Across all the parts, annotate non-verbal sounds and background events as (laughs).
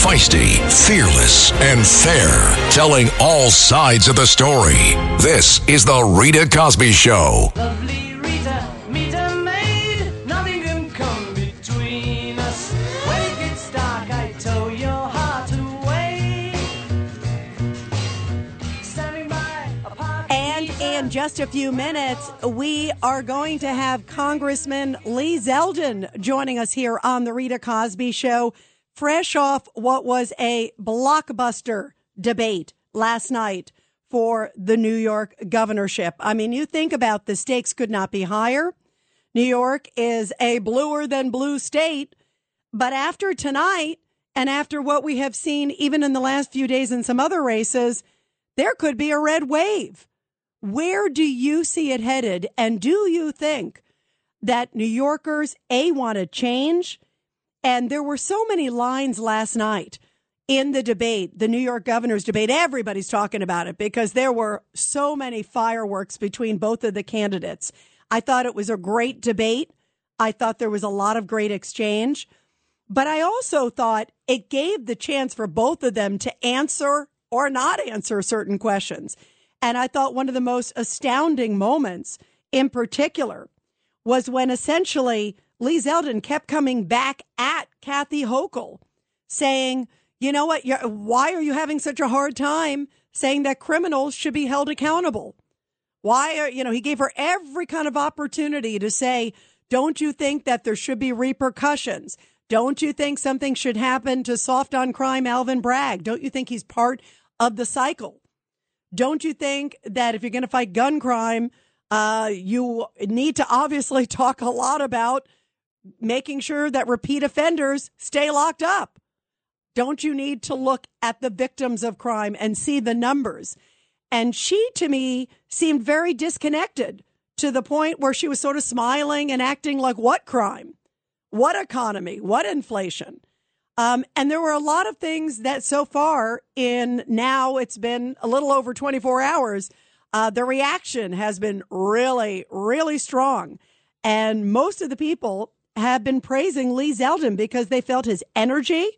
Feisty, fearless, and fair, telling all sides of the story. This is The Rita Cosby Show. Lovely Rita, meet a maid. Nothing can come between us. When it gets dark, I tow your heart away. Standing by a park. And in just a few minutes, we are going to have Congressman Lee Zeldin joining us here on the Rita Cosby Show, fresh off what was a blockbuster debate last night for the New York governorship. I mean, you think about the stakes could not be higher. New York is a bluer than blue state. But after tonight, and after what we have seen even in the last few days in some other races, there could be a red wave. Where do you see it headed? And do you think that New Yorkers, A, want to change? And there were so many lines last night in the debate, the New York governor's debate. Everybody's talking about it because there were so many fireworks between both of the candidates. I thought it was a great debate. I thought there was a lot of great exchange. But I also thought it gave the chance for both of them to answer or not answer certain questions. And I thought one of the most astounding moments in particular was when essentially Lee Zeldin kept coming back at Kathy Hochul saying, you know what? You're, why are you having such a hard time saying that criminals should be held accountable? Why are, you know, he gave her every kind of opportunity to say, don't you think that there should be repercussions? Don't you think something should happen to soft on crime Alvin Bragg? Don't you think he's part of the cycle? Don't you think that if you're going to fight gun crime, uh, you need to obviously (laughs) talk a lot about making sure that repeat offenders stay locked up? Don't you need to look at the victims of crime and see the numbers? And she, to me, seemed very disconnected to the point where she was sort of smiling and acting like, what crime? What economy? What inflation? Um, and there were a lot of things that so far in now it's been a little over 24 hours. Uh, the reaction has been really, really strong. And most of the people have been praising Lee Zeldin because they felt his energy,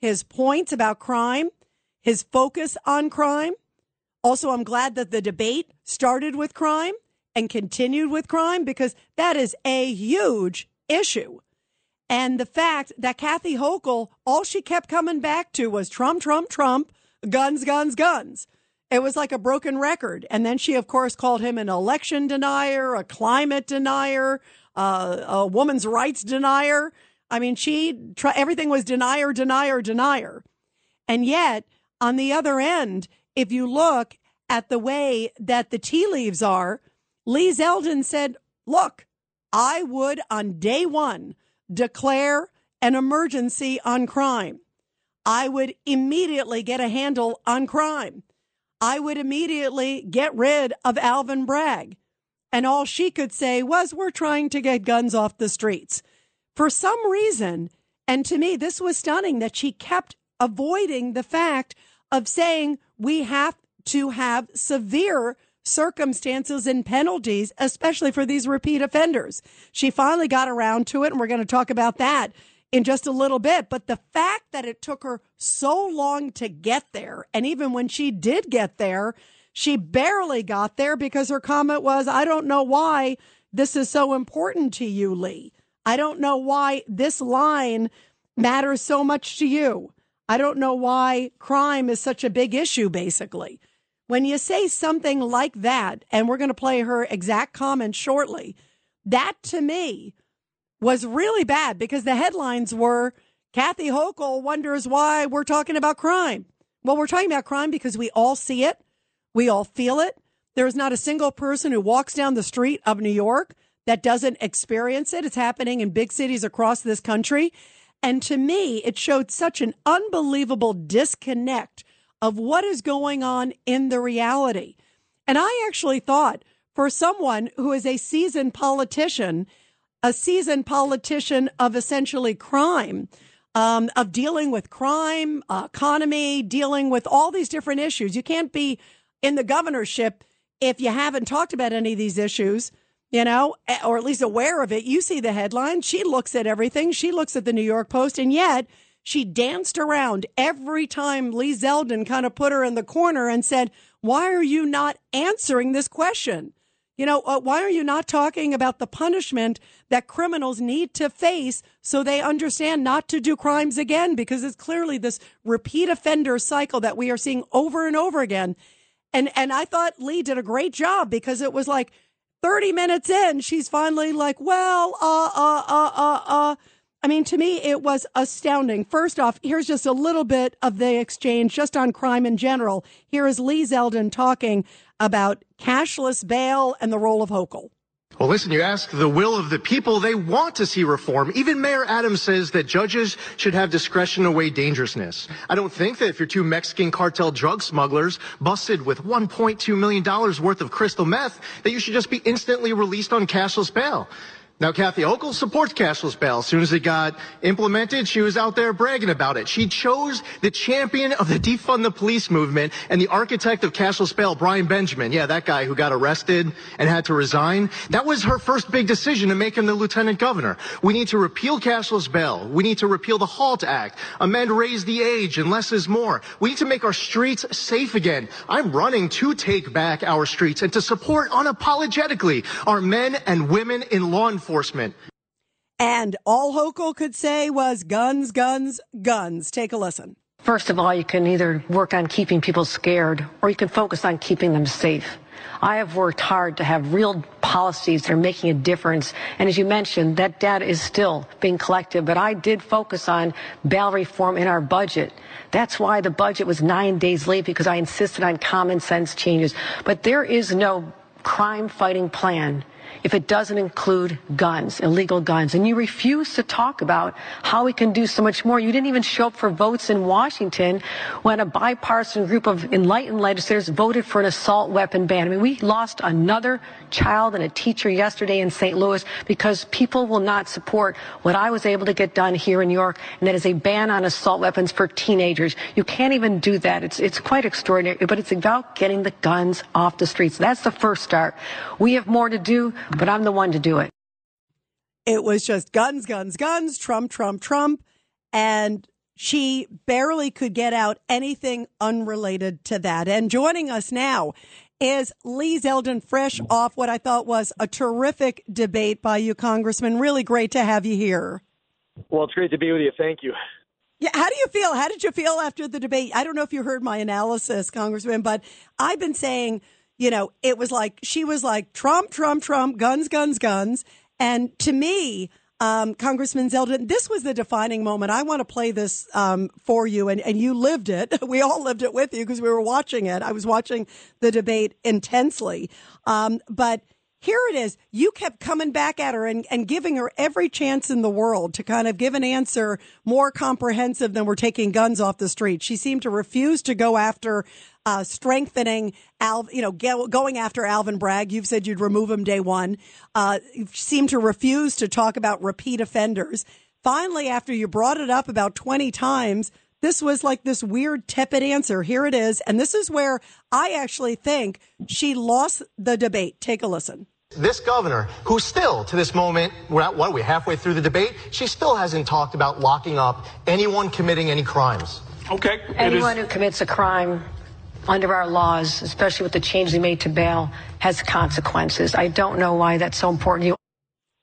his points about crime, his focus on crime. Also, I'm glad that the debate started with crime and continued with crime because that is a huge issue. And the fact that Kathy Hochul, all she kept coming back to was Trump, Trump, Trump, guns, guns, guns. It was like a broken record. And then she, of course, called him an election denier, a climate denier, uh, a woman's rights denier. I mean, she, everything was denier, denier, denier. And yet, on the other end, if you look at the way that the tea leaves are, Lee Zeldin said, look, I would on day one declare an emergency on crime. I would immediately get a handle on crime. I would immediately get rid of Alvin Bragg. And all she could say was, we're trying to get guns off the streets. For some reason, and to me, this was stunning that she kept avoiding the fact of saying we have to have severe circumstances and penalties, especially for these repeat offenders. She finally got around to it, and we're going to talk about that in just a little bit. But the fact that it took her so long to get there, and even when she did get there, she barely got there because her comment was, I don't know why this is so important to you, Lee. I don't know why this line matters so much to you. I don't know why crime is such a big issue, basically. When you say something like that, and we're going to play her exact comment shortly, that to me was really bad because the headlines were Kathy Hochul wonders why we're talking about crime. Well, we're talking about crime because we all see it, we all feel it. There's not a single person who walks down the street of New York that doesn't experience it. It's happening in big cities across this country. And to me, it showed such an unbelievable disconnect of what is going on in the reality. And I actually thought for someone who is a seasoned politician, a seasoned politician of essentially crime, um, of dealing with crime, uh, economy, dealing with all these different issues. You can't be in the governorship if you haven't talked about any of these issues, you know, eh, or at least aware of it. You see the headline. She looks at everything. She looks at the New York Post, and yet she danced around every time Lee Zeldin kind of put her in the corner and said, Why are you not answering this question? You know, uh, why are you not talking about the punishment that criminals need to face so they understand not to do crimes again? Because it's clearly this repeat offender cycle that we are seeing over and over again. And, and I thought Lee did a great job because it was like 30 minutes in, she's finally like, well, uh, uh, uh, uh, uh. I mean, to me, it was astounding. First off, here's just a little bit of the exchange just on crime in general. Here is Lee Zeldin talking about cashless bail and the role of Hochul. Well, listen, you ask the will of the people, they want to see reform. Even Mayor Adams says that judges should have discretion to weigh dangerousness. I don't think that if you're two Mexican cartel drug smugglers busted with $1.2 million worth of crystal meth, that you should just be instantly released on cashless bail. Now, Kathy Hochul supports cashless bail. As soon as it got implemented, she was out there bragging about it. She chose the champion of the defund the police movement and the architect of cashless bail, Brian Benjamin. Yeah, that guy who got arrested and had to resign. That was her first big decision to make him the lieutenant governor. We need to repeal cashless bail. We need to repeal the HALT Act, amend raise the age, and less is more. We need to make our streets safe again. I'm running to take back our streets and to support unapologetically our men and women in law enforcement enforcement. And all Hochul could say was guns, guns, guns. Take a listen. First of all, you can either work on keeping people scared or you can focus on keeping them safe. I have worked hard to have real policies that are making a difference. And as you mentioned, that data is still being collected, but I did focus on bail reform in our budget. That's why the budget was nine days late because I insisted on common sense changes. But there is no crime fighting plan if it doesn't include guns, illegal guns. And you refuse to talk about how we can do so much more. You didn't even show up for votes in Washington when a bipartisan group of enlightened legislators voted for an assault weapon ban. I mean, we lost another child and a teacher yesterday in St. Louis because people will not support what I was able to get done here in New York, and that is a ban on assault weapons for teenagers. You can't even do that. It's, it's quite extraordinary, but it's about getting the guns off the streets. That's the first start. We have more to do, but I'm the one to do it. It was just guns, guns, guns, Trump, Trump, Trump. And she barely could get out anything unrelated to that. And joining us now is Lee Zeldin, fresh off what I thought was a terrific debate by you, Congressman. Really great to have you here. Well, it's great to be with you. Thank you. Yeah, how do you feel? How did you feel after the debate? I don't know if you heard my analysis, Congressman, but I've been saying you know, it was like she was like Trump, Trump, Trump, guns, guns, guns. And to me, um, Congressman Zeldin, this was the defining moment. I want to play this um, for you, and, and you lived it. (laughs) We all lived it with you because we were watching it. I was watching the debate intensely. Um, but here it is. You kept coming back at her and, and giving her every chance in the world to kind of give an answer more comprehensive than we're taking guns off the street. She seemed to refuse to go after uh, strengthening Al, you know, go, going after Alvin Bragg. You've said you'd remove him day one. Uh, you seem to refuse to talk about repeat offenders. Finally, after you brought it up about 20 times, this was like this weird tepid answer. Here it is. And this is where I actually think she lost the debate. Take a listen this governor, who still, to this moment, we're at what are we halfway through the debate? She still hasn't talked about locking up anyone committing any crimes. Okay. Anyone who commits a crime under our laws, especially with the change they made to bail, has consequences. I don't know why that's so important to you.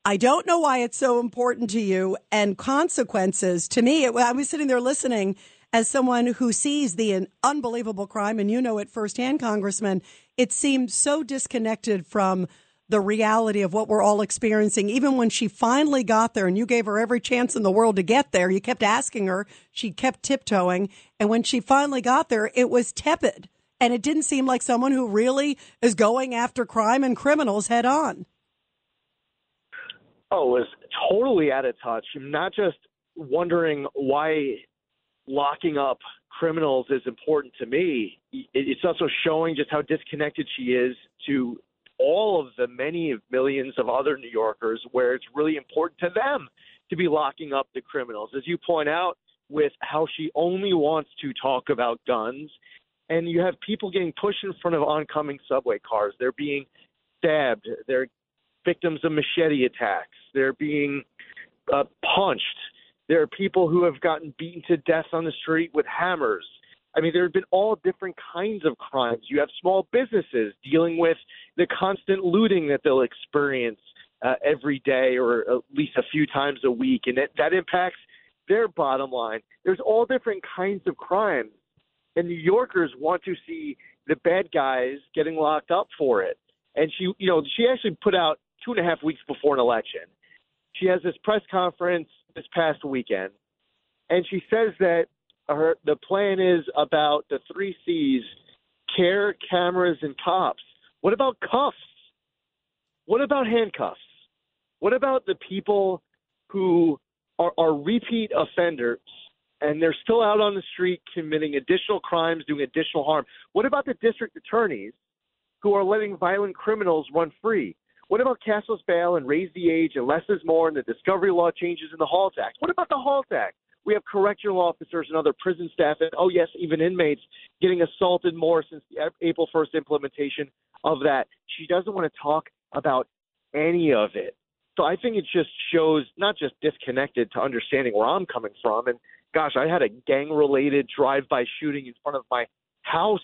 I don't know why it's so important to you and consequences. To me, it, I was sitting there listening as someone who sees the unbelievable crime, and you know it firsthand, Congressman. It seemed so disconnected from the reality of what we're all experiencing. Even when she finally got there and you gave her every chance in the world to get there, you kept asking her, she kept tiptoeing. And when she finally got there, it was tepid. And it didn't seem like someone who really is going after crime and criminals head on. Oh, was totally out of touch. Not just wondering why locking up criminals is important to me. It's also showing just how disconnected she is to all of the many millions of other New Yorkers where it's really important to them to be locking up the criminals. As you point out, with how she only wants to talk about guns, and you have people getting pushed in front of oncoming subway cars. They're being stabbed. They're victims of machete attacks. They're being uh, punched. There are people who have gotten beaten to death on the street with hammers. I mean, there have been all different kinds of crimes. You have small businesses dealing with the constant looting that they'll experience uh, every day or at least a few times a week, and it, that impacts their bottom line. There's all different kinds of crimes, and New Yorkers want to see the bad guys getting locked up for it. And she, you know, she actually put out two and a half weeks before an election. She has this press conference this past weekend, and she says that her the plan is about the three C's: care, cameras, and cops. What about cuffs? What about handcuffs? What about the people who are, are repeat offenders and they're still out on the street committing additional crimes, doing additional harm? What about the district attorneys who are letting violent criminals run free? What about cashless bail and raise the age and less is more and the discovery law changes in the HALT Act? What about the HALT Act? We have correctional officers and other prison staff, and oh, yes, even inmates getting assaulted more since the April 1st implementation of that. She doesn't want to talk about any of it. So I think it just shows not just disconnected to understanding where I'm coming from. And gosh, I had a gang related drive by shooting in front of my house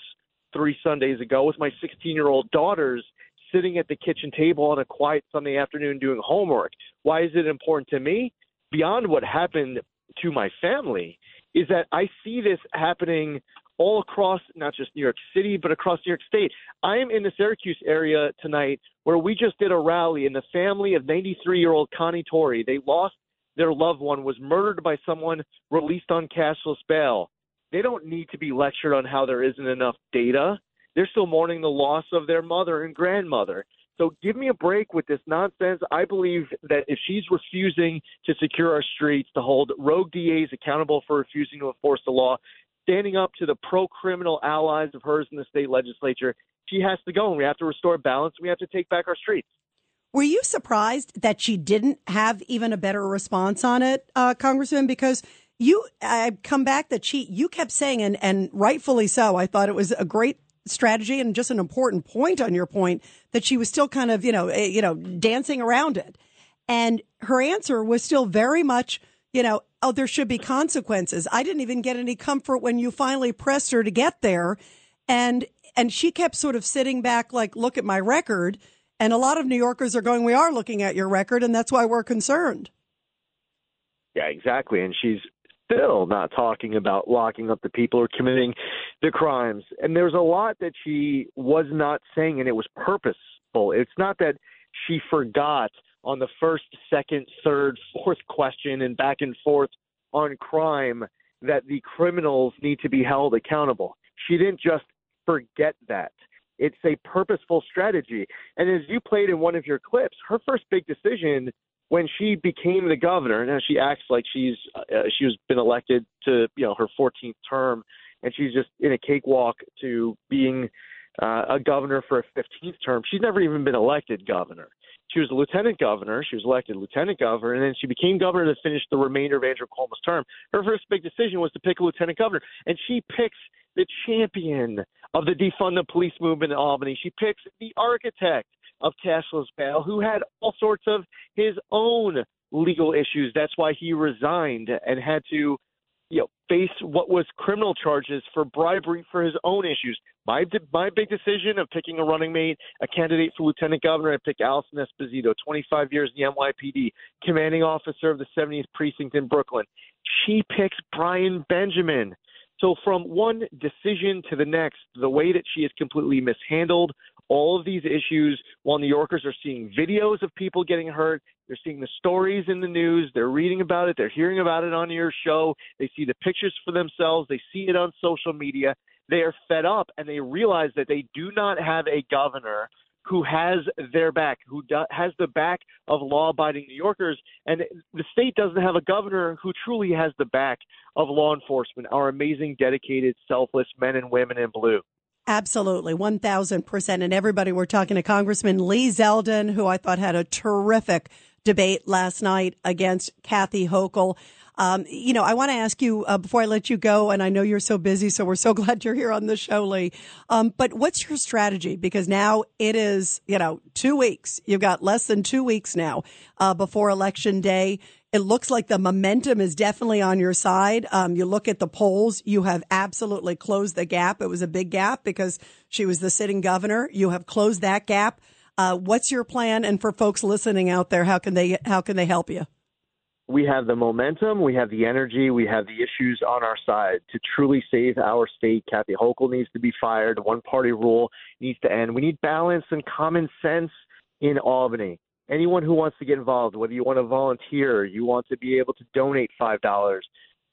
three Sundays ago with my 16 year old daughters sitting at the kitchen table on a quiet Sunday afternoon doing homework. Why is it important to me? Beyond what happened to my family, is that I see this happening all across not just New York City, but across New York State. I am in the Syracuse area tonight where we just did a rally, and the family of 93 year old Connie Torrey, they lost their loved one, was murdered by someone released on cashless bail. They don't need to be lectured on how there isn't enough data. They're still mourning the loss of their mother and grandmother. So give me a break with this nonsense. I believe that if she's refusing to secure our streets, to hold rogue DAs accountable for refusing to enforce the law, standing up to the pro criminal allies of hers in the state legislature, she has to go and we have to restore balance. We have to take back our streets. Were you surprised that she didn't have even a better response on it, uh, Congressman? Because you, I come back that she, you kept saying, and, and rightfully so, I thought it was a great strategy and just an important point on your point that she was still kind of, you know, eh, you know, dancing around it. And her answer was still very much, you know, oh, there should be consequences. I didn't even get any comfort when you finally pressed her to get there. And, and she kept sort of sitting back, like, look at my record. And a lot of New Yorkers are going, we are looking at your record, and that's why we're concerned. Yeah, exactly. And she's still not talking about locking up the people are committing the crimes. And there's a lot that she was not saying, and it was purposeful. It's not that she forgot on the first, second, third, fourth question and back and forth on crime that the criminals need to be held accountable. She didn't just forget that. It's a purposeful strategy. And as you played in one of your clips, her first big decision when she became the governor, now she acts like she's uh, she's been elected to you know her 14th term, and she's just in a cakewalk to being uh, a governor for a 15th term. She's never even been elected governor. She was a lieutenant governor. She was elected lieutenant governor, and then she became governor to finish the remainder of Andrew Cuomo's term. Her first big decision was to pick a lieutenant governor, and she picks the champion of the defund the police movement in Albany. She picks the architect of cashless bail, who had all sorts of his own legal issues. That's why he resigned and had to you know, face what was criminal charges for bribery for his own issues. My my big decision of picking a running mate, a candidate for lieutenant governor, I picked Alison Esposito, 25 years in the NYPD, commanding officer of the 70th precinct in Brooklyn. She picks Brian Benjamin. So from one decision to the next, the way that she has completely mishandled all of these issues while New Yorkers are seeing videos of people getting hurt. They're seeing the stories in the news. They're reading about it. They're hearing about it on your show. They see the pictures for themselves. They see it on social media. They are fed up and they realize that they do not have a governor who has their back, who do, has the back of law abiding New Yorkers. And the state doesn't have a governor who truly has the back of law enforcement, our amazing, dedicated, selfless men and women in blue. Absolutely, 1000%. And everybody, we're talking to Congressman Lee Zeldin, who I thought had a terrific debate last night against Kathy Hochul. Um, you know, I want to ask you uh, before I let you go, and I know you're so busy, so we're so (laughs) glad you're here on the show, Lee. Um, but what's your strategy? Because now it is, you know, two weeks. You've got less than two weeks now uh, before election day. It looks like the momentum is definitely on your side. Um, you look at the polls, you have absolutely closed the gap. It was a big gap because she was the sitting governor. You have closed that gap. Uh, what's your plan? And for folks listening out there, how can they how can they help you? We have the momentum, we have the energy, we have the issues on our side to truly save our state. Kathy Hochul needs to be fired. One party rule needs to end. We need balance and common sense in Albany. Anyone who wants to get involved, whether you want to volunteer, you want to be able to donate $5,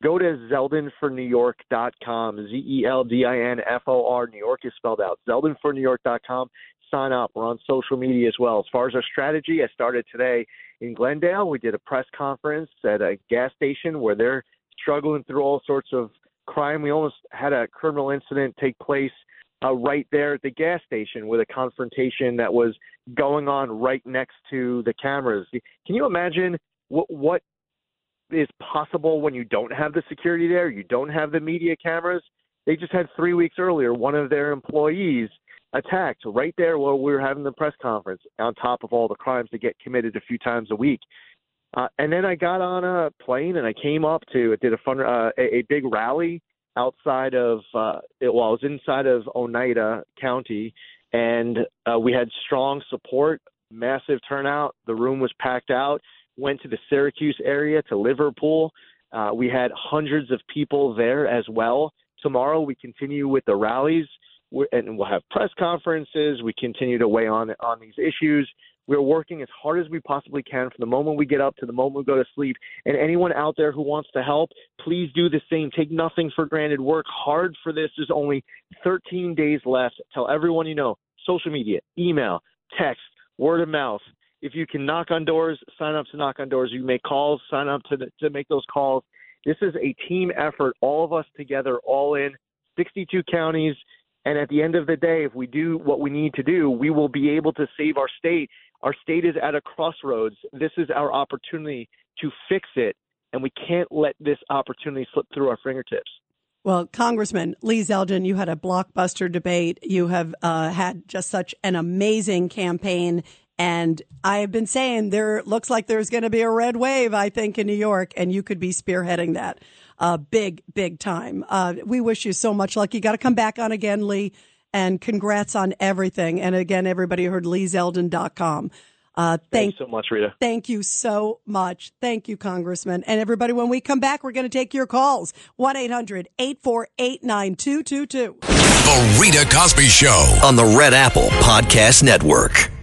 go to zeldinfornewyork.com, Z E L D I N F O R. New York is spelled out. Zeldinfornewyork.com. Up. We're on social media as well. As far as our strategy, I started today in Glendale. We did a press conference at a gas station where they're struggling through all sorts of crime. We almost had a criminal incident take place uh, right there at the gas station with a confrontation that was going on right next to the cameras. Can you imagine what what is possible when you don't have the security there? You don't have the media cameras. They just had three weeks earlier one of their employees attacked right there while we were having the press conference, on top of all the crimes that get committed a few times a week. Uh, and then I got on a plane and I came up to it did a fun uh, a, a big rally outside of uh, it, well, I was inside of Oneida County, and uh, we had strong support, massive turnout. The room was packed out. Went to the Syracuse area to Liverpool. Uh, we had hundreds of people there as well. Tomorrow we continue with the rallies and we'll have press conferences. We continue to weigh on on these issues. We're working as hard as we possibly can from the moment we get up to the moment we go to sleep. And anyone out there who wants to help, please do the same. Take nothing for granted. Work hard for this. There's only 13 days left. Tell everyone you know. Social media, email, text, word of mouth. If you can knock on doors, sign up to knock on doors. You make calls, sign up to to make those calls. This is a team effort. All of us together, all in. 62 counties. And at the end of the day, if we do what we need to do, we will be able to save our state. Our state is at a crossroads. This is our opportunity to fix it, and we can't let this opportunity slip through our fingertips. Well, Congressman Lee Zeldin, you had a blockbuster debate. You have uh, had just such an amazing campaign. And I have been saying there looks like there's going to be a red wave, I think, in New York, and you could be spearheading that uh, big, big time. Uh, we wish you so much luck. You got to come back on again, Lee, and congrats on everything. And again, everybody heard leezeldin.com. Uh, thank, Thanks so much, Rita. Thank you so much. Thank you, Congressman. And everybody, when we come back, we're going to take your calls. 1 800 848 9222. The Rita Cosby Show. on the Red Apple Podcast Network.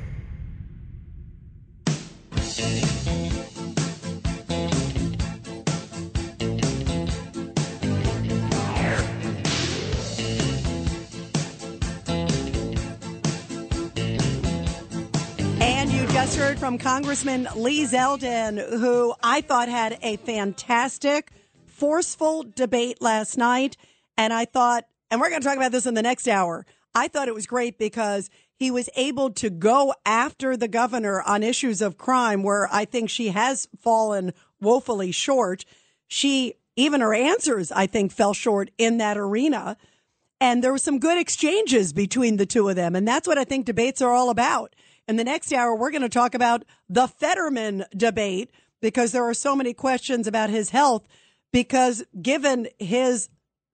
And you just heard from Congressman Lee Zeldin, who I thought had a fantastic, forceful debate last night. And I thought, and we're going to talk about this in the next hour. I thought it was great because he was able to go after the governor on issues of crime where I think she has fallen woefully short. She, even her answers, I think, fell short in that arena. And there were some good exchanges between the two of them. And that's what I think debates are all about. In the next hour, we're going to talk about the Fetterman debate because there are so many questions about his health. Because given his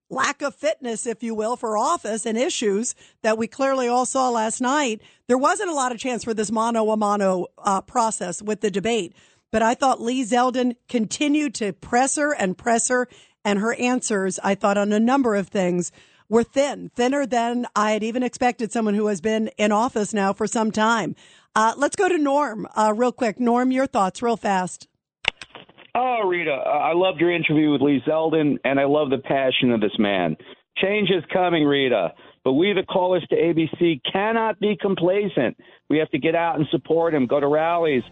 lack of fitness, if you will, for office and issues that we clearly all saw last night, there wasn't a lot of chance for this mano a mano uh, process with the debate. But I thought Lee Zeldin continued to press her and press her, and her answers, I thought, on a number of things were thin, thinner than I had even expected someone who has been in office now for some time. Uh, let's go to Norm uh, real quick. Norm, your thoughts real fast. Oh, Rita, I loved your interview with Lee Zeldin, and I love the passion of this man. Change is coming, Rita, but we, the callers to ABC, cannot be complacent. We have to get out and support him, go to rallies,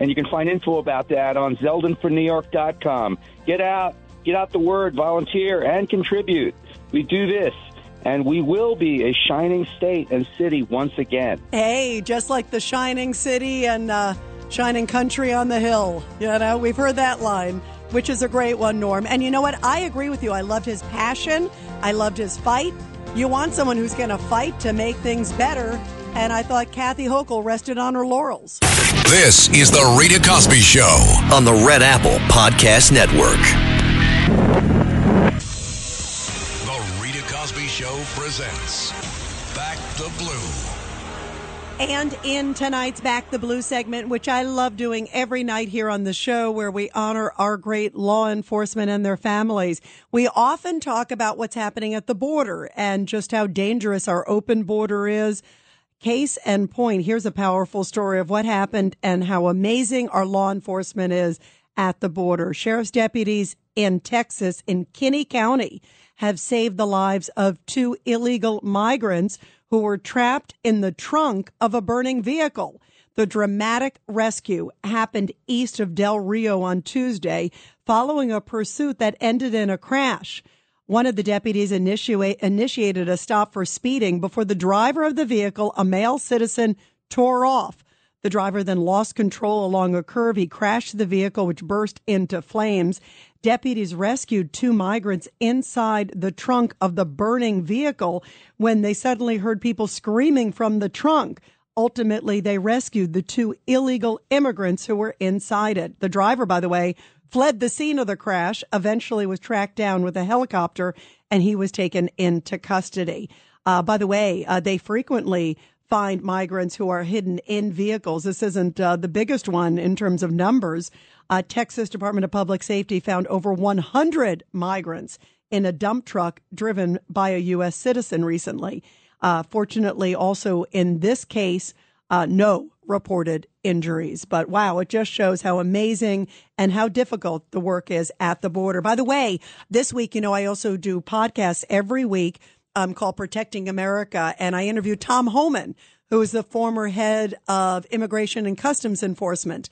and you can find info about that on zeldinfornewyork.com. Get out, get out the word, volunteer, and contribute. We do this, and we will be a shining state and city once again. Hey, just like the shining city and uh, shining country on the hill. You know, we've heard that line. which is a great one, Norm. And you know what? I agree with you. I loved his passion. I loved his fight. You want someone who's going to fight to make things better. And I thought Kathy Hochul rested on her laurels. This is the Rita Cosby Show. on the Red Apple Podcast Network. The Rita Cosby Show presents. And in tonight's Back the Blue segment, which I love doing every night here on the show, where we honor our great law enforcement and their families, we often talk about what's happening at the border and just how dangerous our open border is. Case and point. Here's a powerful story of what happened and how amazing our law enforcement is at the border. Sheriff's deputies in Texas, in Kinney County, have saved the lives of two illegal migrants who were trapped in the trunk of a burning vehicle. The dramatic rescue happened east of Del Rio on Tuesday following a pursuit that ended in a crash. One of the deputies initiate, initiated a stop for speeding before the driver of the vehicle, a male citizen, tore off. The driver then lost control along a curve. He crashed the vehicle, which burst into flames. Deputies rescued two migrants inside the trunk of the burning vehicle when they suddenly heard people screaming from the trunk. Ultimately, they rescued the two illegal immigrants who were inside it. The driver, by the way, fled the scene of the crash, eventually was tracked down with a helicopter, and he was taken into custody. Uh, by the way, uh, they frequently find migrants who are hidden in vehicles. This isn't uh, the biggest one in terms of numbers. Uh, Texas Department of Public Safety found over 100 migrants in a dump truck driven by a U.S. citizen recently. Uh, fortunately, also in this case, uh, no reported injuries. But wow, it just shows how amazing and how difficult the work is at the border. By the way, this week, you know, I also do podcasts every week um, called Protecting America, and I interviewed Tom Homan, who is the former head of Immigration and Customs Enforcement.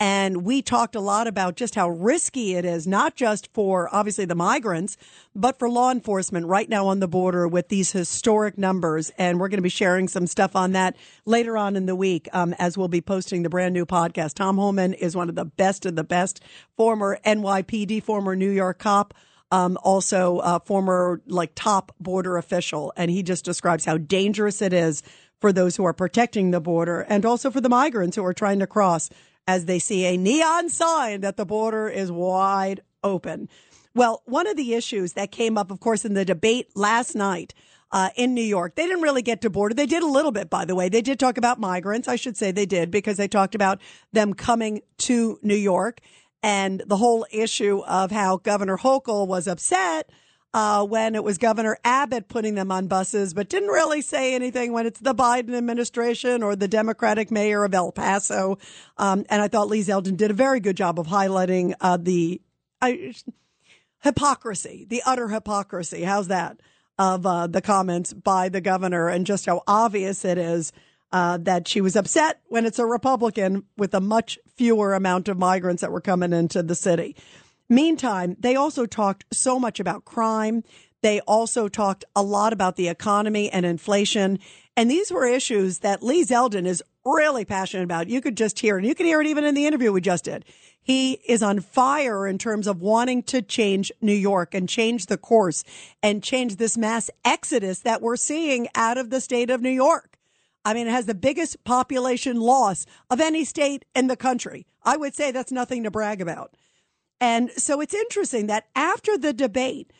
And we talked a lot about just how risky it is, not just for obviously the migrants, but for law enforcement right now on the border with these historic numbers. And we're going to be sharing some stuff on that later on in the week um, as we'll be posting the brand new podcast. Tom Homan is one of the best of the best, former NYPD, former New York cop. Um, also, uh, former like top border official, and he just describes how dangerous it is for those who are protecting the border and also for the migrants who are trying to cross as they see a neon sign that the border is wide open. Well, one of the issues that came up, of course, in the debate last night uh, in New York, they didn't really get to border. They did a little bit, by the way. They did talk about migrants. I should say they did because they talked about them coming to New York and the whole issue of how Governor Hochul was upset uh, when it was Governor Abbott putting them on buses, but didn't really say anything when it's the Biden administration or the Democratic mayor of El Paso. Um, and I thought Lee Zeldin did a very good job of highlighting uh, the I, hypocrisy, the utter hypocrisy. How's that? Of uh, the comments by the governor and just how obvious it is uh, that she was upset when it's a Republican with a much fewer amount of migrants that were coming into the city. Meantime, they also talked so much about crime. They also talked a lot about the economy and inflation. And these were issues that Lee Zeldin is really passionate about. You could just hear. And you can hear it even in the interview we just did. He is on fire in terms of wanting to change New York and change the course and change this mass exodus that we're seeing out of the state of New York. I mean, it has the biggest population loss of any state in the country. I would say that's nothing to brag about. And so it's interesting that after the debate,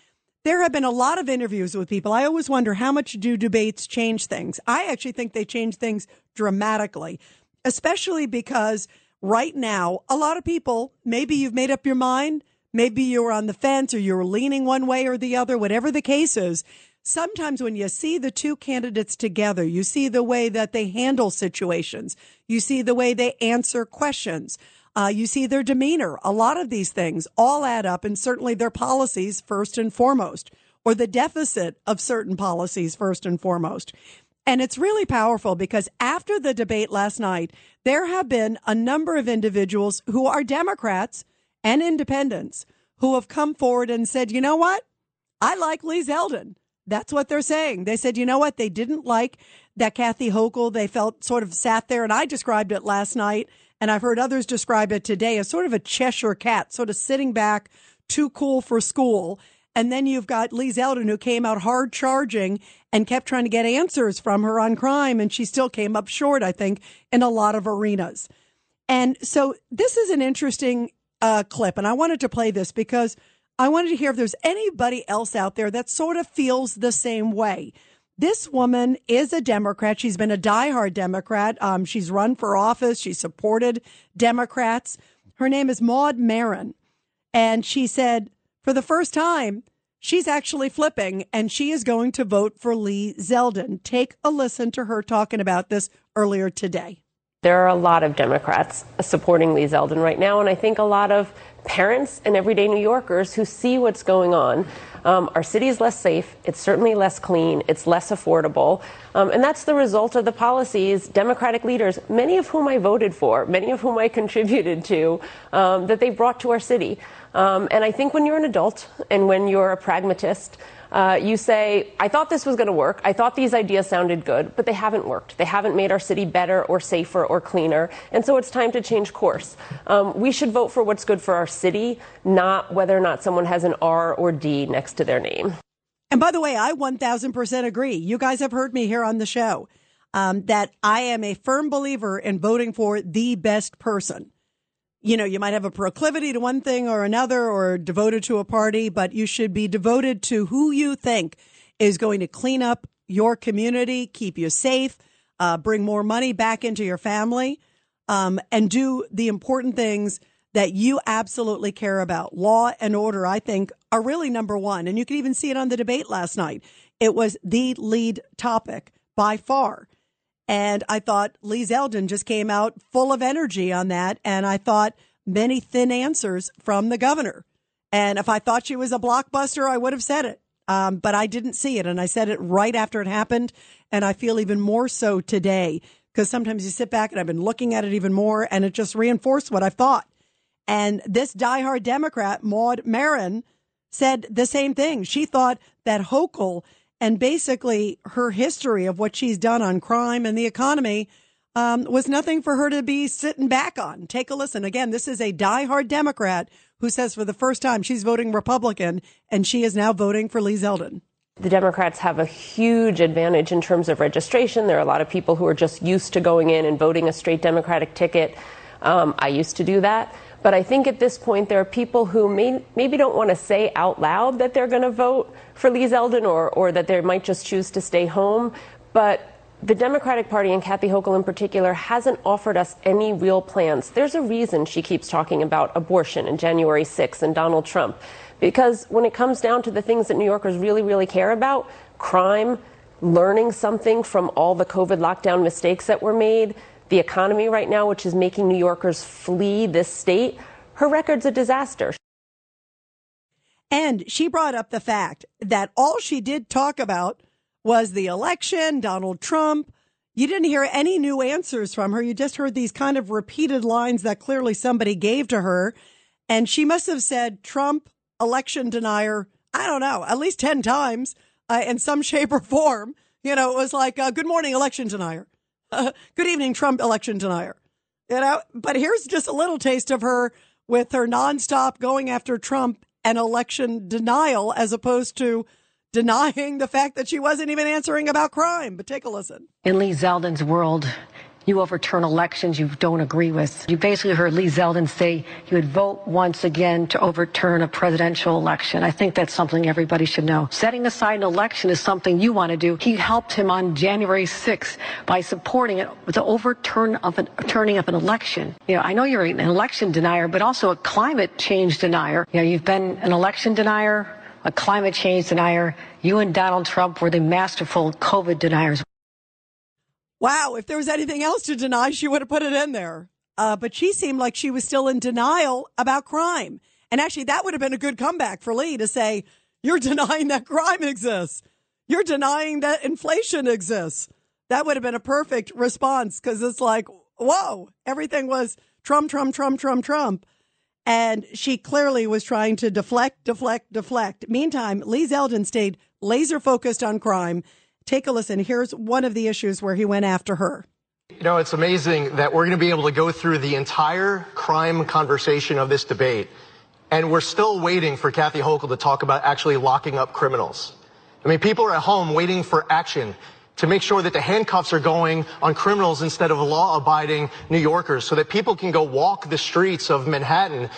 there have been a lot of interviews with people. I always wonder how much do debates change things? I actually think they change things dramatically, especially because right now, a lot of people, maybe you've made up your mind, maybe you're on the fence or you're leaning one way or the other, whatever the case is. Sometimes when you see the two candidates together, you see the way that they handle situations. You see the way they answer questions. Uh, you see their demeanor. A lot of these things all add up, and certainly their policies first and foremost, or the deficit of certain policies first and foremost. And it's really powerful because after the debate last night, there have been a number of individuals who are Democrats and independents who have come forward and said, you know what? I like Lee Zeldin. That's what they're saying. They said, you know what? They didn't like that Kathy Hochul. They felt sort of sat there, and I described it last night And I've heard others describe it today as sort of a Cheshire cat, sort of sitting back, too cool for school. And then you've got Lee Zeldin, who came out hard charging and kept trying to get answers from her on crime. And she still came up short, I think, in a lot of arenas. And so this is an interesting uh, clip. And I wanted to play this because I wanted to hear if there's anybody else out there that sort of feels the same way. This woman is a Democrat. She's been a diehard Democrat. Um, she's run for office. She supported Democrats. Her name is Maud Maron. And she said, for the first time, she's actually flipping and she is going to vote for Lee Zeldin. Take a listen to her talking about this earlier today. There are a lot of Democrats supporting Lee Zeldin right now, and I think a lot of parents and everyday New Yorkers who see what's going on. Um, our city is less safe. It's certainly less clean. It's less affordable. Um, and that's the result of the policies Democratic leaders, many of whom I voted for, many of whom I (laughs) contributed to, um, that they brought to our city. Um, and I think when you're an adult and when you're a pragmatist, uh, you say, I thought this was going to work. I thought these ideas sounded good, but they haven't worked. They haven't made our city better or safer or cleaner. And so it's time to change course. Um, we should vote for what's good for our city, not whether or not someone has an R or D next to their name. And by the way, I 1000% agree. You guys have heard me here on the show um, that I am a firm believer in voting for the best person you know, you might have a proclivity to one thing or another or devoted to a party, but you should be devoted to who you think is going to clean up your community, keep you safe, uh, bring more money back into your family, um, and do the important things that you absolutely care about. Law and order, I think, are really number one. And you can even see it on the debate last night. It was the lead topic by far. And I thought Lee Zeldin just came out full of energy on that. And I thought many thin answers from the governor. And if I thought she was a blockbuster, I would have said it. Um, but I didn't see it. And I said it right after it happened. And I feel even more so today because sometimes you sit back and I've been looking at it even more and it just reinforced what I thought. And this diehard Democrat, Maud Maron, said the same thing. She thought that Hochul and basically her history of what she's done on crime and the economy um, was nothing for her to be sitting back on. Take a listen. Again, this is a diehard Democrat who says for the first time she's voting Republican, and she is now voting for Lee Zeldin. The Democrats have a huge advantage in terms of registration. There are a lot of people who are just used to going in and voting a straight Democratic ticket. Um, I used to do that. But I think at this point, there are people who may, maybe don't want to say out loud that they're going to vote for Lee Zeldin or, or that they might just choose to stay home. But the Democratic Party and Kathy Hochul in particular hasn't offered us any real plans. There's a reason she keeps talking about abortion and January 6th and Donald Trump. Because when it comes down to the things that New Yorkers really, really care about, crime, learning something from all the COVID lockdown mistakes that were made, the economy right now, which is making New Yorkers flee this state, her record's a disaster. And she brought up the fact that all she did talk about was the election, Donald Trump. You didn't hear any new answers from her. You just heard these kind of repeated lines that clearly somebody gave to her. And she must have said Trump, election denier, I don't know, at least 10 times uh, in some (laughs) shape or form. You know, it was like, uh, good morning, election denier. (laughs) good evening, Trump election denier. You know, but here's just a little taste of her with her nonstop going after Trump and election denial as opposed to denying the fact that she wasn't even answering about crime. But take a listen. In Lee Zeldin's world, you overturn elections you don't agree with. You basically heard Lee Zeldin say he would vote once again to overturn a presidential election. I think that's something everybody should know. Setting aside an election is something you want to do. He helped him on January 6th by supporting it with the overturn of an turning of an election. You know, I know you're an election denier, but also a climate change denier. You know, you've been an election denier, a climate change denier. You and Donald Trump were the masterful COVID deniers. Wow, if there was anything else to deny, she would have put it in there. Uh, but she seemed like she was still in denial about crime. And actually, that would have been a good comeback for Lee to say, You're (laughs) denying that crime exists. You're denying that inflation exists. That would have been a perfect response because it's like, Whoa, everything was Trump, Trump, Trump, Trump, Trump. And she clearly was trying to deflect, deflect, deflect. Meantime, Lee Zeldin stayed laser focused on crime Take a listen. Here's one of the issues where he went after her. You know, it's amazing that we're going to be able to go through the entire crime conversation of this debate, and we're still waiting for Kathy Hochul to talk about actually locking up criminals. I mean, people are at home waiting for action to make sure that the handcuffs are going on criminals instead of law abiding New Yorkers so that people can go walk the streets of Manhattan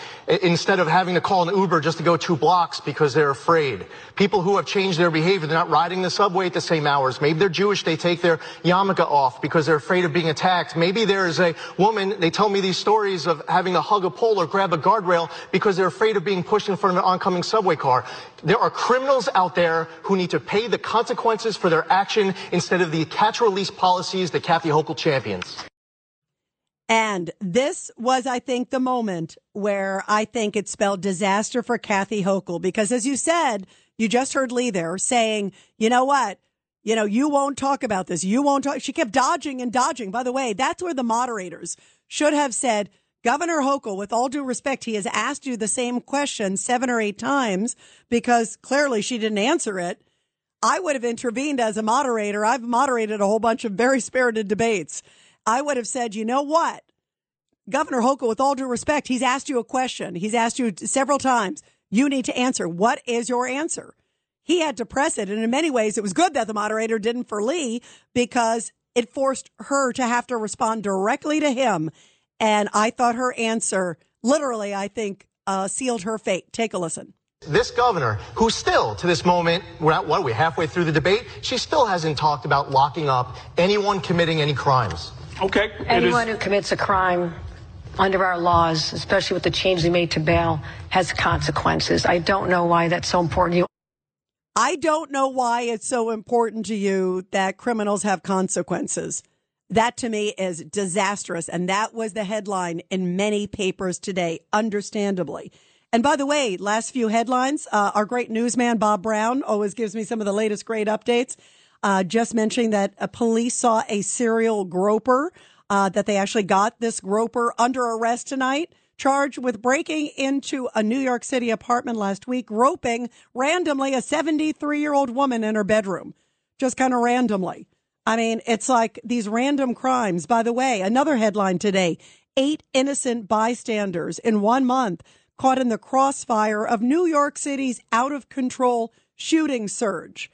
instead of having to call an Uber just to go two blocks because they're afraid. People who have changed their behavior, they're not riding the subway at the same hours. Maybe they're Jewish, they take their yarmulke off because they're afraid of being attacked. Maybe there is a woman, they tell me these stories of having to hug a pole or grab a guardrail because they're afraid of being pushed in front of an oncoming subway car. There are criminals out there who need to pay the consequences for their action of the catch release policies that Kathy Hochul champions. And this was, I think, the moment where I think it spelled disaster for Kathy Hochul because, as you said, you just heard Lee there saying, you know what? You know, you won't talk about this. You won't talk. She kept dodging and dodging. By the way, that's where the moderators should have said, Governor Hochul, with all due respect, he has asked you the same question seven or eight times because clearly she didn't answer it. I would have intervened as a moderator. I've moderated a whole bunch of very spirited debates. I would have said, you know what? Governor Hochul, with all due respect, he's asked you a question. He's asked you several times. You need to answer. What is your answer? He had to press it. And in many ways, it was good that the moderator didn't for Lee because it forced her to have to respond directly to him. And I thought her answer, literally, I think, uh, sealed her fate. Take a listen. This governor, who still, to this moment, we're at what, are we halfway through the debate? She still hasn't talked about locking up anyone committing any crimes. Okay. Anyone who commits a crime under our laws, especially with the change we made to bail, has consequences. I don't know why that's so important to you. I don't know why it's so important to you that criminals have consequences. That to me is disastrous. And that was the headline in many papers today, understandably. And by the way, last few headlines, uh, our great newsman, Bob Brown, always gives me some of the latest great updates. Uh, just mentioning that a police saw a serial groper, uh, that they actually got this groper under arrest tonight, charged with breaking into a New York City apartment last week, roping randomly a 73 year old woman in her bedroom, just kind of randomly. I mean, it's like these random crimes. By the way, another headline today, eight innocent bystanders in one month caught in the crossfire of New York City's out of control shooting surge.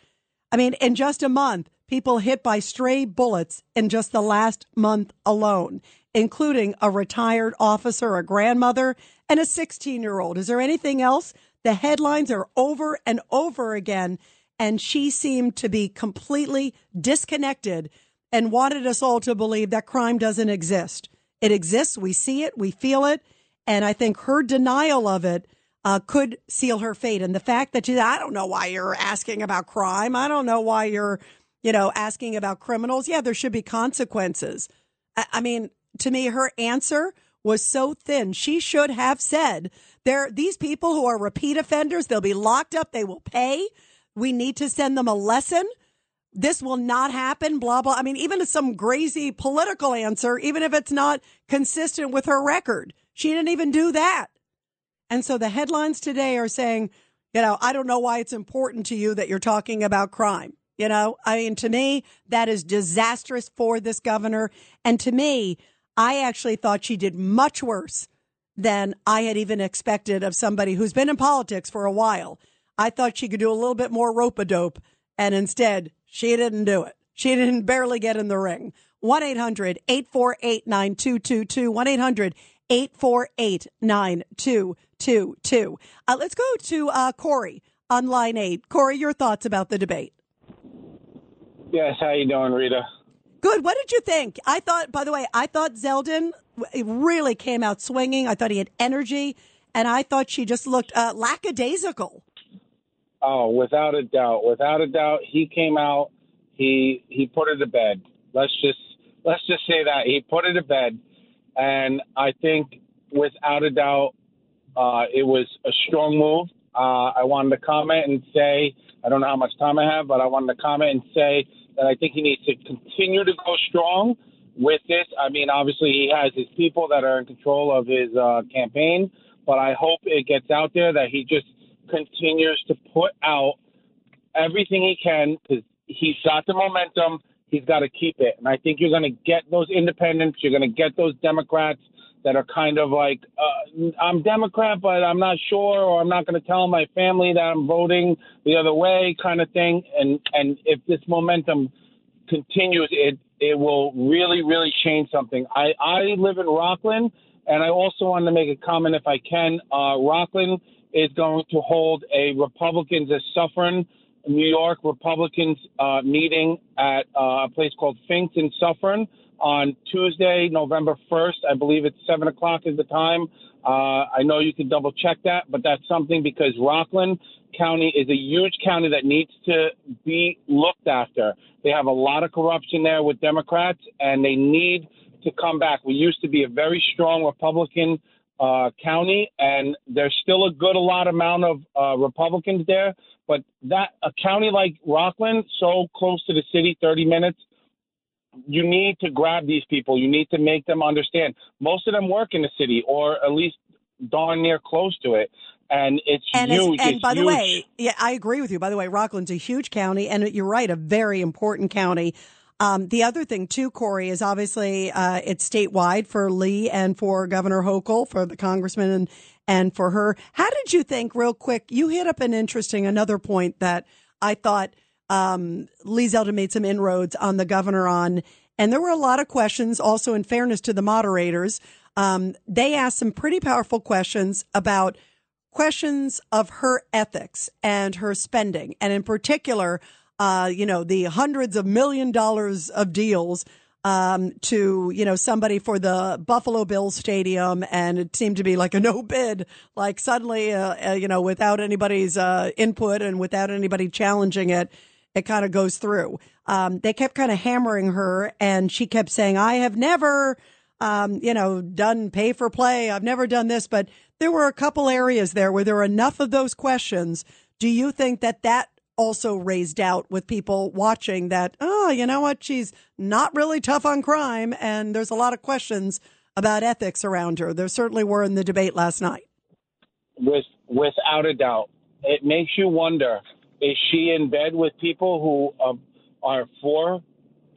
I mean, in just a month, people hit by stray bullets in just the last month alone, including a retired officer, a grandmother, and a 16 year old. Is there anything else? The headlines are over and over again. And she seemed to be completely disconnected and wanted us all to believe that crime doesn't exist. It exists. We see it. We feel it. And I think her denial of it uh, could seal her fate. And the fact that she, I don't know why you're asking about crime. I don't know why you're, you know, asking about criminals. Yeah, there should be consequences. I, I mean, to me, her answer was so thin. She should have said, there, these people who are repeat offenders, they'll be locked up. They will pay. We need to send them a lesson. This will not happen, blah, blah. I mean, even some crazy political answer, even if it's not consistent with her record. She didn't even do that. And so the headlines today are saying, you know, I don't know why it's important to you that you're talking about crime. You know, I mean, to me, that is disastrous for this governor. And to me, I actually thought she did much worse than I had even expected of somebody who's been in politics for a while. I thought she could do a little bit more rope a dope, and instead, she didn't do it. She didn't barely get in the ring. 1 800 848 9222. 1 800 848 9222. Uh, let's go to uh, Corey on line eight. Corey, your thoughts about the debate? Yes, how you doing, Rita? Good. What did you think? I thought, by the way, I thought Zeldin really came out swinging. I thought he had energy, and I thought she just looked uh, lackadaisical. Oh, without a doubt, without a doubt, he came out. He he put her to bed. Let's just let's just say that he put her to bed. And I think, without a doubt, uh, it was a strong move. Uh, I wanted to comment and say, I don't know how much time I have, but I wanted to comment and say that I think he needs to continue to go strong with this. I mean, obviously, he has his people that are in control of his uh, campaign, but I hope it gets out there that he just continues to put out everything he can because he's got the momentum. He's got to keep it. And I think you're going to get those independents. You're going to get those Democrats that are kind of like, uh, I'm Democrat, but I'm not sure, or I'm not going to tell my family that I'm voting the other way, kind of thing. And and if this momentum continues, it it will really really change something. I I live in Rockland, and I also want to make a comment if I can. Uh, Rockland is going to hold a Republicans as Suffern, New York Republicans uh, meeting at uh, a place called Fink's in Suffern on Tuesday, November 1st. I believe it's 7 o'clock is the time. Uh, I know you can double check that, but that's something because Rockland County is a huge county that needs to be looked after. They have a lot of corruption there with Democrats, and they need to come back. We used to be a very strong Republican uh, county, and there's still a good a lot amount of uh, Republicans there. But that a county like Rockland, so close to the city, 30 minutes, you need to grab these people. You need to make them understand. Most of them work in the city, or at least darn near close to it. And it's and huge. It's, and it's by the way, yeah, I agree with you. By the way, Rockland's a huge county, and you're right, a very important county. Um, the other thing too, Corey, is obviously uh, it's statewide for Lee and for Governor Hochul, for the congressman, and and for her. How did you think, real quick? You hit up an interesting another point that I thought um, Lee Zeldin made some inroads on the governor on, and there were a lot of questions. Also, in fairness to the moderators, um, they asked some pretty powerful questions about questions of her ethics and her spending, and in particular, uh, you know, the hundreds of million dollars of deals um, to, you know, somebody for the Buffalo Bills stadium. And it seemed to be like a no bid, like suddenly, uh, uh, you know, without anybody's uh, input and without anybody challenging it, it kind of goes through. Um, they kept kind of hammering her and she kept saying, I have never, um, you know, done pay for play. I've never done this, but there were a couple areas there where there were enough of those questions. Do you think that that also raised doubt with people watching that, oh, you know what? She's not really tough on crime. And there's a lot of questions about ethics around her. There certainly were in the debate last night. with without a doubt. It makes you wonder: is she in bed with people who um, are for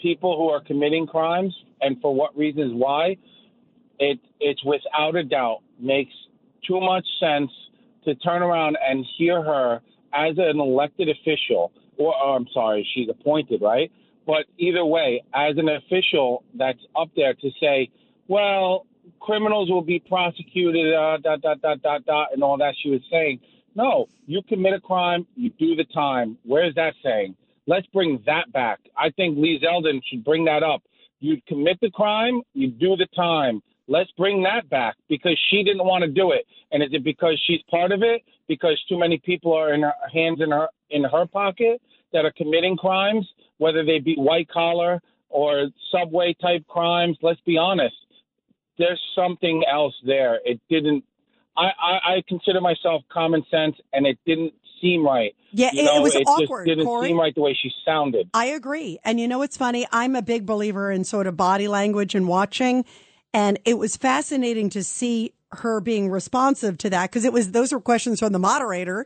people who are committing crimes, and for what reasons? Why? It it's without a doubt makes too much sense to turn around and hear her as an elected official, or, or I'm sorry, she's appointed, right? But either way, as an official that's up there to say, well, criminals will be prosecuted, uh, dot, dot, dot, dot, dot, and all that she was saying. No, you commit a crime, you do the time. Where's that saying? Let's bring that back. I think Lee Zeldin should bring that up. You commit the crime, you do the time. Let's bring that back because she didn't want to do it. And is it because she's part of it? Because too many people are in her hands in her in her pocket that are committing crimes, whether they be white collar or subway type crimes. Let's be honest. There's something else there. It didn't. I, I, I consider myself common sense, and it didn't seem right. Yeah, You it- it was it awkward, didn't Corey. seem right the way she sounded. I agree. And you know what's funny? I'm a big believer in sort of body language and watching. And it was fascinating to see her being responsive to that because it was, those were questions from the moderator.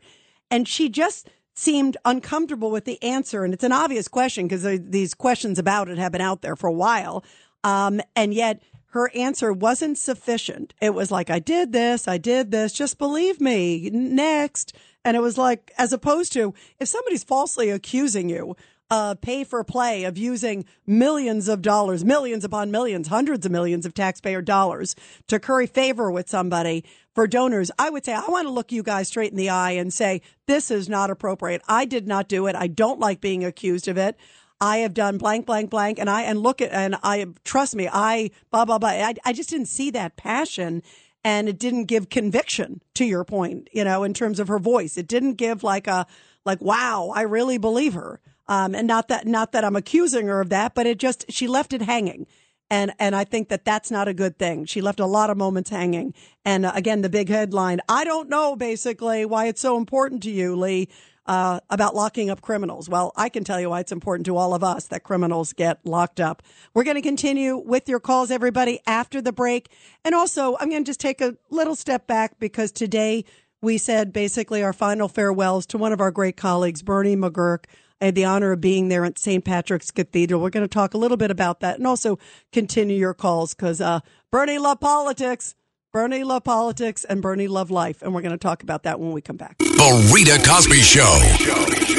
And she just seemed uncomfortable with the answer. And it's an obvious question because these questions about it have been out there for a while. Um, and yet her answer wasn't sufficient. It was like, I did this, I did this, just believe me, next. And it was like, as opposed to if somebody's falsely accusing you, uh, pay for play of using millions of dollars, millions upon millions, hundreds of millions of taxpayer dollars to curry favor with somebody for donors, I would say, I want to look you guys straight in the eye and say, this is not appropriate. I did not do it. I don't like being accused of it. I have done blank, blank, blank, and I and look at and I trust me, I blah blah blah. I, I just didn't see that passion, and it didn't give conviction. To your point, you know, in terms of her voice, it didn't give like a like wow, I really believe her. Um, and not that not that I'm accusing her of that, but it just she left it hanging. And, and I think that that's not a good thing. She left a lot of moments hanging. And uh, again, the big headline, I don't know basically why it's so important to you, Lee, uh, about locking up criminals. Well, I can tell you why it's important to all of us that criminals get locked up. We're going to continue with your calls, everybody, after the break. And also, I'm going to just take a little step back because today we said basically our final farewells to one of our great colleagues, Bernie McGurk. Had the honor of being there at St. Patrick's Cathedral. We're going to talk a little bit about that and also continue your calls because uh, Bernie love politics. Bernie love politics and Bernie love life. And we're going to talk about that when we come back. The Rita Cosby Show.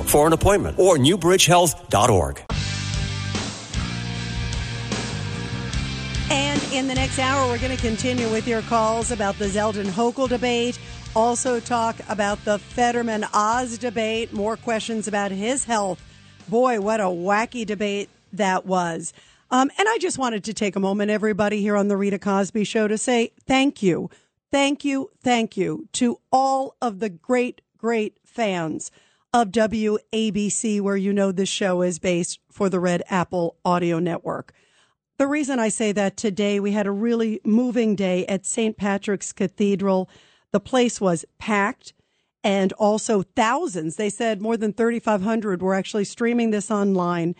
for an appointment or newbridgehealth.org. And in the next hour, we're going to continue with your calls about the Zeldin Hochul debate. Also, talk about the Fetterman Oz debate. More questions about his health. Boy, what a wacky debate that was. Um, and I just wanted to take a moment, everybody here on the Rita Cosby Show, to say thank you, thank you, thank you to all of the great, great fans of WABC, where you know this show is based for the Red Apple Audio Network. The reason I say that today, we had a really moving day at St. Patrick's Cathedral. The place was packed and also thousands. They said more than 3,500 were actually streaming this online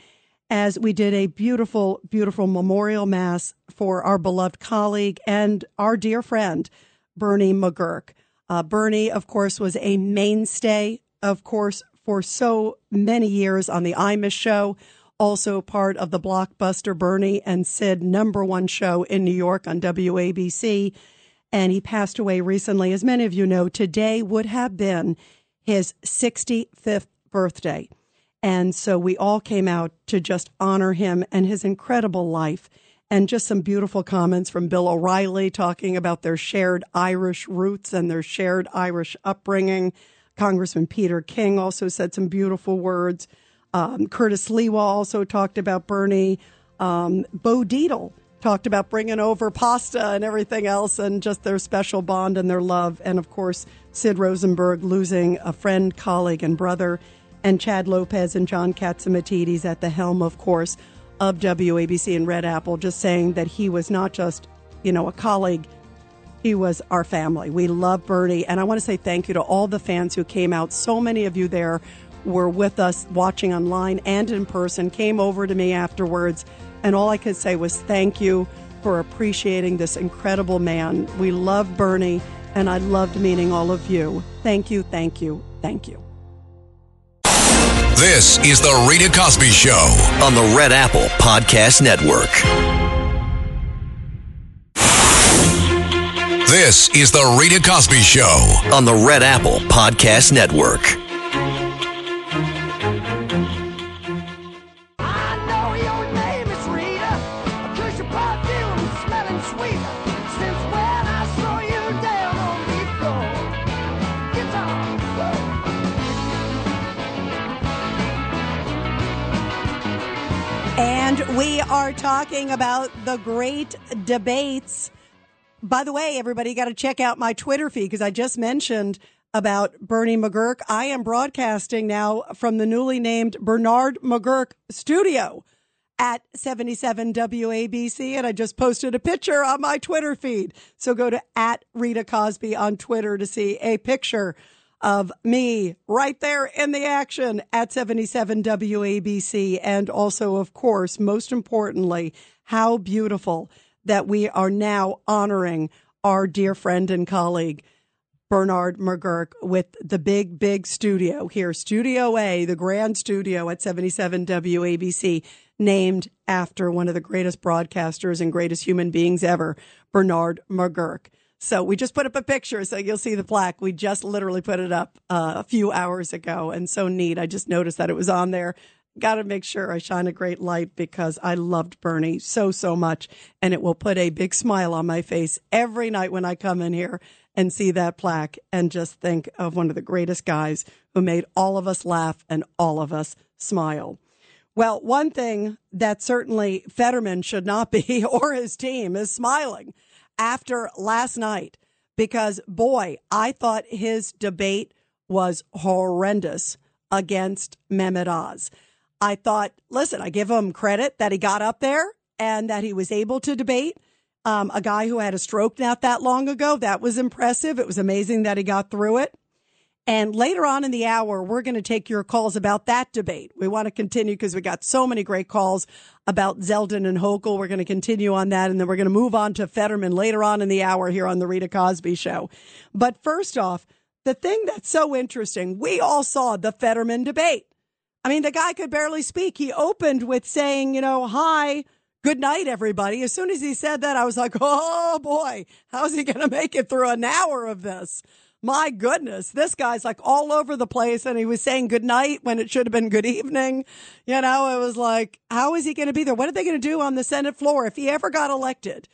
as we did a beautiful, beautiful memorial mass for our beloved colleague and our dear friend, Bernie McGurk. Uh, Bernie, of course, was a mainstay, of course, for so many years on the Imus show, also part of the blockbuster Bernie and Sid number one show in New York on WABC. And he passed away recently. As many of you know, today would have been his 65th birthday. And so we all came out to just honor him and his incredible life. And just some beautiful comments from Bill O'Reilly talking about their shared Irish roots and their shared Irish upbringing. Congressman Peter King also said some beautiful words. Um, Curtis Sliwa also talked about Bernie. Um, Bo Dietl talked about bringing over pasta and everything else and just their special bond and their love. And of course, Sid Rosenberg losing a friend, colleague, and brother. And Chad Lopez and John Catsimatidis at the helm, of course, of WABC and Red Apple, just saying that he was not just, you know, a colleague, he was our family. We love Bernie. And I want to say thank you to all the fans who came out. So many of you there were with us watching online and in person, came over to me afterwards. And all I could say was thank you for appreciating this incredible man. We love Bernie, and I loved meeting all of you. Thank you, thank you, thank you. This is The Rita Cosby Show on the Red Apple Podcast Network. This is The Rita Cosby Show on the Red Apple Podcast Network. I know your name is Rita, 'cause your perfume smelling sweeter since when I saw you down on the floor. And we are talking about the great debates. By the way, everybody got to check out my Twitter feed because I just mentioned about Bernie McGurk. I am broadcasting now from the newly named Bernard McGurk studio at 77 WABC. And I just posted a picture on my Twitter feed. So go to at Rita Cosby on Twitter to see a picture of me right there in the action at 77 WABC. And also, of course, most importantly, how beautiful that we are now honoring our dear friend and colleague, Bernard McGurk, with the big, big studio here, Studio A, the grand studio at 77 WABC, named after one of the greatest broadcasters and greatest human beings ever, Bernard McGurk. So we just put up a picture so you'll see the plaque. We just literally put it up uh, a few hours ago and so neat. I just noticed that it was on there. Got to make sure I shine a great light because I loved Bernie so, so much. And it will put a big smile on my face every night when I come in here and see that plaque and just think of one of the greatest guys who made all of us laugh and all of us smile. Well, one thing that certainly Fetterman should not be (laughs) or his team is smiling after last night because boy, I thought his debate was horrendous against Mehmet Oz. I thought, listen, I give him credit that he got up there and that he was able to debate um, a guy who had a stroke not that long ago. That was impressive. It was amazing that he got through it. And later on in the hour, we're going to take your calls about that debate. We want to continue because we got so many great calls about Zeldin and Hochul. We're going to continue on that. And then we're going to move on to Fetterman later on in the hour here on the Rita Cosby show. But first off, the thing that's so interesting, we all saw the Fetterman debate. I mean, the guy could barely speak. He opened with saying, you know, hi, good night, everybody. As soon as he said that, I was like, (laughs) oh boy, how's he going to make it through an hour of this? My goodness, this guy's like all over the place and he was saying good night when it should have been good evening. You know, it was like, how is he going to be there? What are they going to do on the Senate floor if he ever got elected?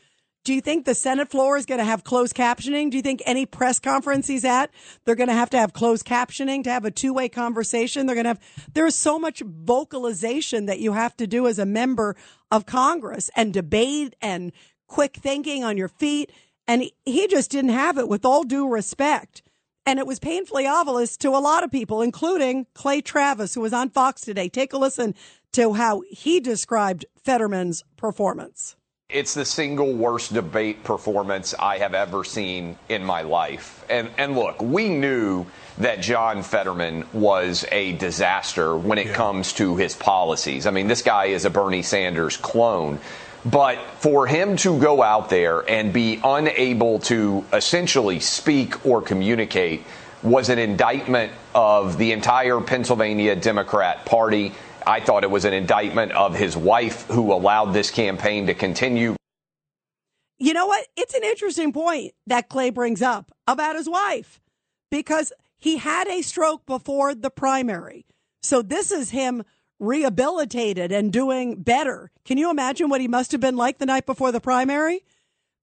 Do you think the Senate floor is going to have closed captioning? Do you think any press conference he's at, they're going to have to have closed captioning to have a two way conversation? They're going to have, there's so much vocalization that you have to do as a member of Congress and debate and quick thinking on your feet. And he, he just didn't have it with all due respect. And it was painfully obvious to a lot of people, including Clay Travis, who was on Fox today. Take a listen to how he described Fetterman's performance. It's the single worst debate performance I have ever seen in my life. And and look, we knew that John Fetterman was a disaster when it yeah. comes to his policies. I mean, this guy is a Bernie Sanders clone. But for him to go out there and be unable to essentially speak or communicate was an indictment of the entire Pennsylvania Democrat Party I thought it was an indictment of his wife who allowed this campaign to continue. You know what? It's an interesting point that Clay brings up about his wife because he had a stroke before the primary. So this is him rehabilitated and doing better. Can you imagine what he must have been like the night before the primary?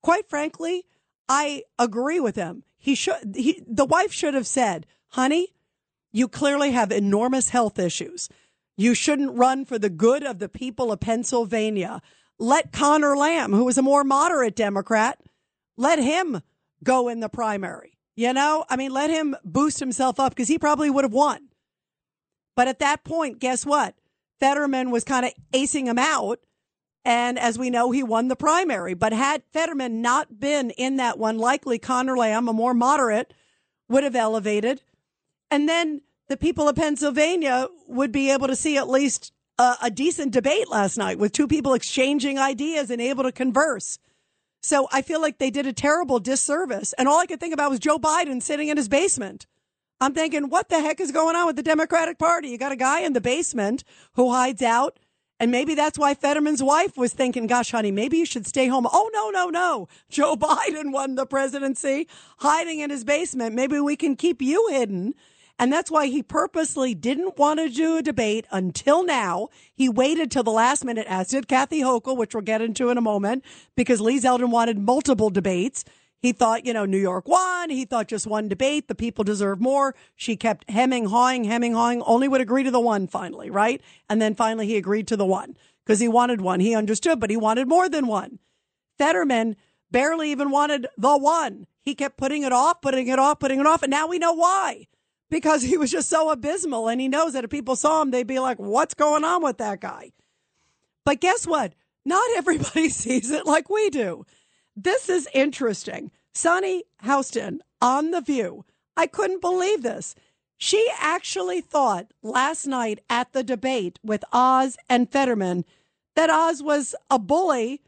Quite frankly, I agree with him. He should, he, the wife should have said, honey, you clearly have enormous health issues. You shouldn't run for the good of the people of Pennsylvania. Let Conor Lamb, who is a more moderate Democrat, let him go in the primary. You know, I mean, let him boost himself up because he probably would have won. But at that point, guess what? Fetterman was kind of acing him out. And as we know, he won the primary. But had Fetterman not been in that one, likely Conor Lamb, a more moderate, would have elevated. And then the people of Pennsylvania would be able to see at least a, a, decent debate last night with two people exchanging ideas and able to converse. So I feel like they did a terrible disservice. And all I could think about was Joe Biden sitting in his basement. I'm thinking, what the heck is going on with the Democratic Party? You got a guy in the basement who hides out. And maybe that's why Fetterman's wife was thinking, gosh, honey, maybe you should stay home. Oh, no, no, no. (laughs) Joe Biden won the presidency hiding in his basement. Maybe we can keep you hidden and that's why he purposely didn't want to do a debate until now. He waited till the last minute, as did Kathy Hochul, which we'll get into in a moment, because Lee Zeldin wanted multiple debates. He thought, you know, New York won. He thought just one debate. The people deserve more. She kept hemming, hawing, hemming, hawing, only would agree to the one finally, right? And then finally he agreed to the one because he wanted one. He understood, but he wanted more than one. Fetterman barely even wanted the one. He kept putting it off, putting it off, putting it off. And now we know why because he was just so abysmal. And he knows that if people saw him, they'd be like, what's going on with that guy? But guess what? Not (laughs) everybody sees it like we do. This is interesting. Sunny Hostin on The View. I couldn't believe this. She actually thought last night at the debate with Oz and Fetterman that Oz was a bully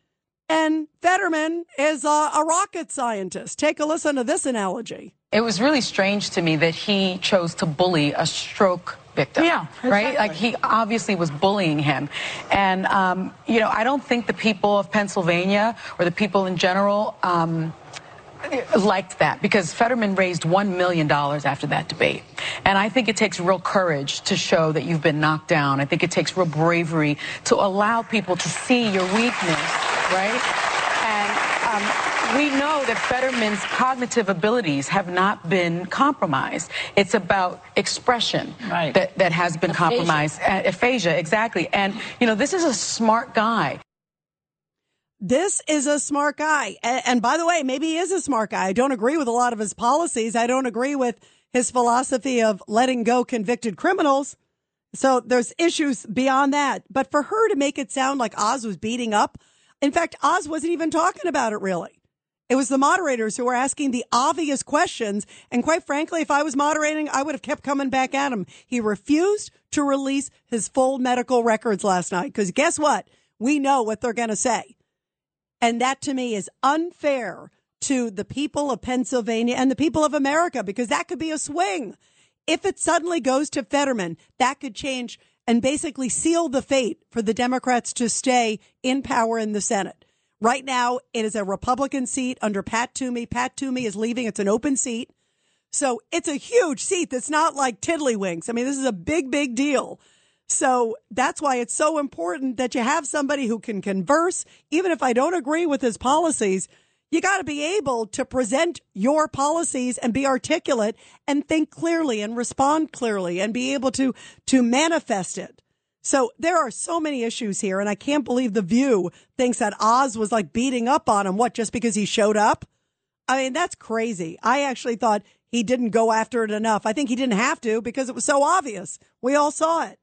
and Fetterman is a, a rocket scientist. Take a listen to this analogy. It was really strange to me that he chose to bully a stroke victim. Yeah, exactly. right. Like he obviously was bullying him, and um, you know, I don't think the people of Pennsylvania or the people in general. Um, liked that because Fetterman raised $1 million after that debate. And I think it takes real courage to show that you've been knocked down. I think it takes real bravery to allow people to see your weakness, right? And um, we know that Fetterman's cognitive abilities have not been compromised. It's about expression right. that, that has been aphasia. compromised. Aphasia, exactly. And, you know, this is a smart guy. this is a smart guy. And, and by the way, maybe he is a smart guy. I don't agree with a lot of his policies. I don't agree with his philosophy of letting go convicted criminals. So there's issues beyond that. But for her to make it sound like Oz was beating up, in fact, Oz wasn't even talking about it really. It was the moderators who were asking the obvious questions. And quite frankly, if I was moderating, I would have kept coming back at him. He refused to release his full medical records last night because guess what? We know what they're going to say. And that to me is unfair to the people of Pennsylvania and the people of America because that could be a swing. If it suddenly goes to Fetterman, that could change and basically seal the fate for the Democrats to stay in power in the Senate. Right now, it is a Republican seat under Pat Toomey. Pat Toomey is leaving. It's an open seat. So it's a huge seat that's not like tiddlywinks. I mean, this is a big, big deal. So that's why it's so important that you have somebody who can converse. Even if I don't agree with his policies, you got to be able to present your policies and be articulate and think clearly and respond clearly and be able to, to manifest it. So there are so many issues here. And I can't believe the view thinks that Oz was like beating up on him. What? Just because he showed up? I mean, that's crazy. I actually thought he didn't go after it enough. I think he didn't have to because it was so obvious. We all saw it.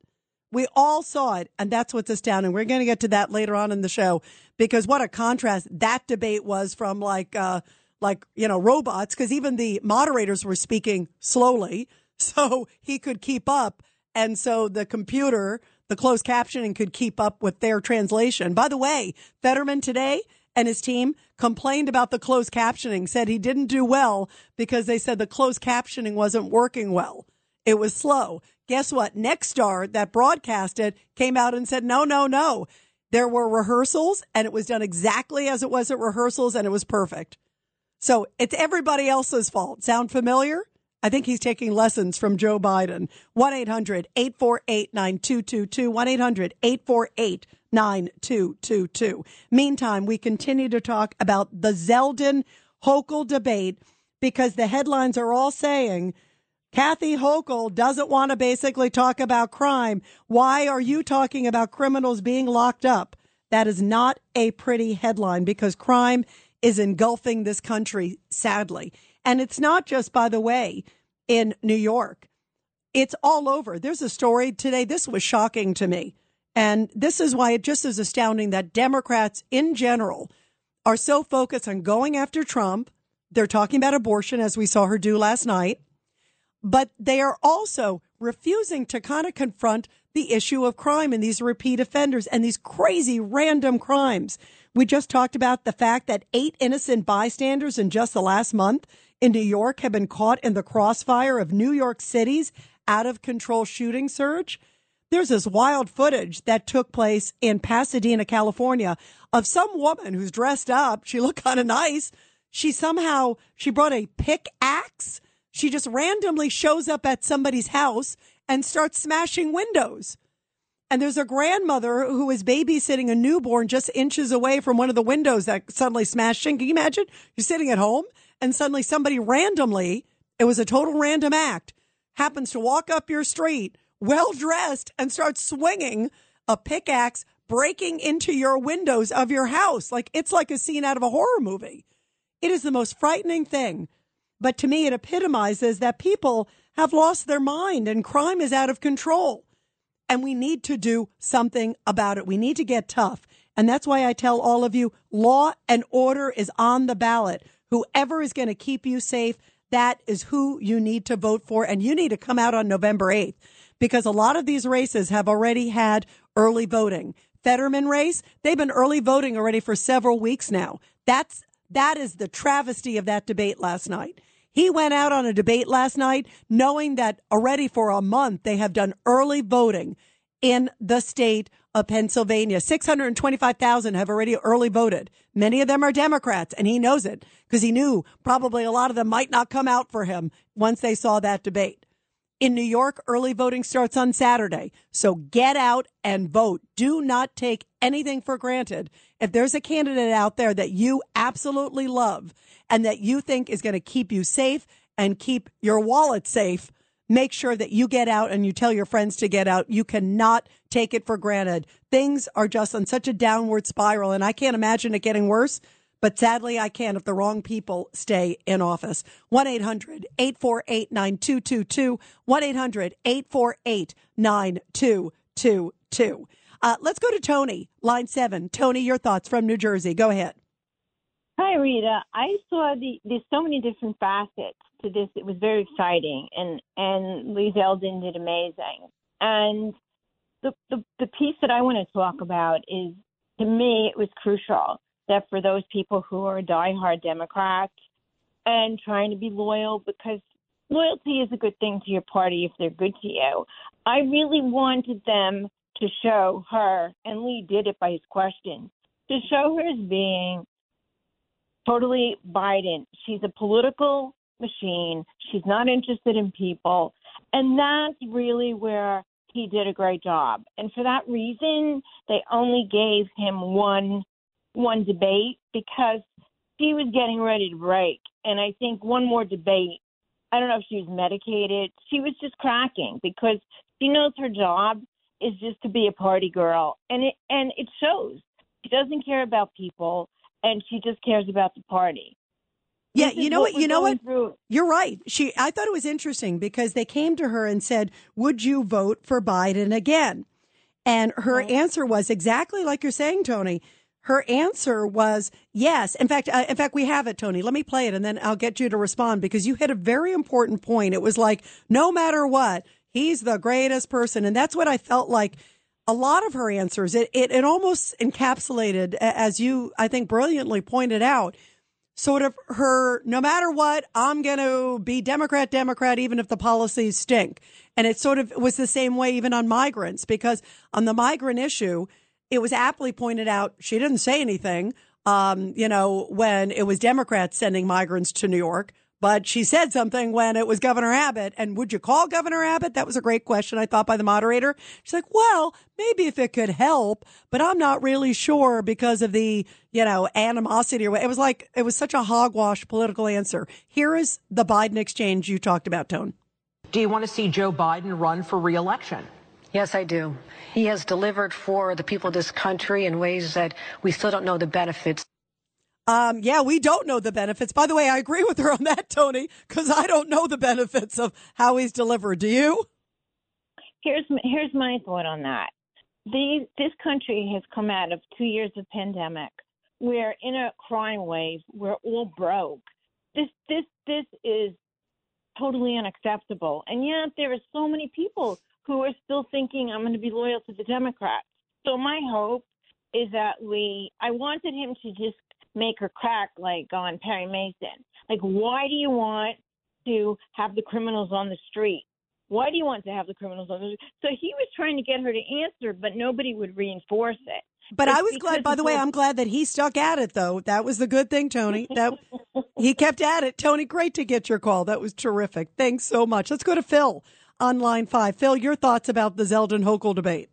We all saw it. And that's what's astounding. We're going to get to that later on in the show because what a contrast that debate was from like, uh, like, you know, robots, because even the moderators were speaking slowly (laughs) so he could keep up. And so the computer the closed captioning could keep up with their translation. By the way, Fetterman today and his team complained about the closed captioning, said he didn't do well because they said the closed captioning wasn't working well. It was slow. Guess what? Nexstar that broadcasted came out and said, no, no, no. There were rehearsals and it was done exactly as it was at rehearsals and it was perfect. So it's everybody else's fault. Sound familiar? I think he's taking lessons from Joe Biden. 1 800 848 9222. 1 800 848 9222. Meantime, we continue to talk about the Zeldin Hochul debate because the headlines are all saying Kathy Hochul doesn't want to basically talk about crime. Why are you talking about criminals being locked up? That is not a pretty headline because crime is engulfing this country, sadly. And it's not just, by the way, in New York. It's all over. There's a story today. This was shocking to me. And this is why it just is astounding that Democrats in general are so focused on going after Trump. They're talking about abortion, as we saw her do last night. But they are also refusing to kind of confront the issue of crime and these repeat offenders and these crazy random crimes. We just talked about the fact that eight innocent bystanders in just the last month in New York have been caught in the crossfire of New York City's out of control shooting surge. There's this wild footage that took place in Pasadena, California of some woman who's dressed up. She looked kind of nice. She somehow, she brought a pickaxe. She just randomly shows up at somebody's house and starts smashing windows. And there's a grandmother who is babysitting a newborn just inches away from one of the windows that suddenly smashed in. Can you imagine? You're sitting at home and suddenly somebody randomly, it was a total random act, happens to walk up your street well dressed and starts swinging a pickaxe, breaking into your windows of your house. Like it's like a scene out of a horror movie. It is the most frightening thing. But to me, it epitomizes that people have lost their mind and crime is out of control and we need to do something about it. We need to get tough. And that's why I tell all of you law and order is on the ballot. Whoever is going to keep you safe, that is who you need to vote for. And you need to come out on November 8th because a lot of these races have already had early voting. Fetterman race, they've been early voting already for several weeks now. That's, that is the travesty of that debate last night. He went out on a debate last night knowing that already for a month they have done early voting in the state of Pennsylvania. 625,000 have already early voted. Many of them are Democrats and he knows it because he knew probably a lot of them might not come out for him once they saw that debate. In New York, early voting starts on Saturday. So get out and vote. Do not take anything for granted. If there's a candidate out there that you absolutely love and that you think is going to keep you safe and keep your wallet safe, make sure that you get out and you tell your friends to get out. You cannot take it for granted. Things are just on such a downward spiral, and I can't imagine it getting worse. But sadly, I can if the wrong people stay in office. 1 800 848 9222. 1 800 848 9222. Uh, let's go to Tony, line seven. Tony, your thoughts from New Jersey. Go ahead. Hi, Rita. I saw the there's so many different facets to this. It was very exciting, and and Lee Zeldin did amazing. And the, the the piece that I want to talk about is, to me, it was crucial that for those people who are diehard Democrats and trying to be loyal, because loyalty is a good thing to your party if they're good to you. I really wanted them to show her, and Lee did it by his questions, to show her as being totally Biden. She's a political machine. She's not interested in people. And that's really where he did a great job. And for that reason, they only gave him one one debate because she was getting ready to break. And I think one more debate, I don't know if she was medicated. She was just cracking because she knows her job is just to be a party girl. And it and it shows. She doesn't care about people and she just cares about the party. Yeah, you know what? we're You know what? through. You're right. She. I thought it was interesting because they came to her and said, "Would you vote for Biden again?" And her answer was exactly like you're saying, Tony. Her answer was yes. In fact, uh, in fact, we have it, Tony. Let me play it, and then I'll get you to respond because you hit a very important point. It was like, no matter what, he's the greatest person, and that's what I felt like. A lot of her answers, it it, it almost encapsulated, as you I think brilliantly pointed out, sort of her no matter what i'm going to be democrat democrat even if the policies stink. And it sort of was the same way even on migrants because on the migrant issue it was aptly pointed out she didn't say anything um, you know when it was democrats sending migrants to new york but she said something when it was Governor Abbott. And would you call Governor Abbott? That was a great question, I thought, by the moderator. She's like, well, maybe if it could help, but I'm not really sure because of the, you know, animosity or. It was like, it was such a hogwash political answer. Here is the Biden exchange you talked about, Tone. Do you want to see Joe Biden run for reelection? Yes, I do. He has delivered for the people of this country in ways that we still don't know the benefits. Um, yeah, we don't know the benefits. By the way, I agree with her on that, Tony, because I don't know the benefits of how he's delivered. Do you? Here's here's my thought on that. The this country has come out of two years of pandemic. We're in a crime wave. We're all broke. This this this is totally unacceptable. And yet there are so many people who are still thinking I'm going to be loyal to the Democrats. So my hope is that we. I wanted him to just make her crack like on Perry Mason. Like, why do you want to have the criminals on the street? Why do you want to have the criminals on the street? So he was trying to get her to answer, but nobody would reinforce it. But It's I was glad, by the way, I'm glad that he stuck at it, though. That was the good thing, Tony. That (laughs) he kept at it. Tony, great to get your call. That was terrific. Thanks so much. Let's go to Phil on line five. Phil, your thoughts about the Zeldin Hochul debate?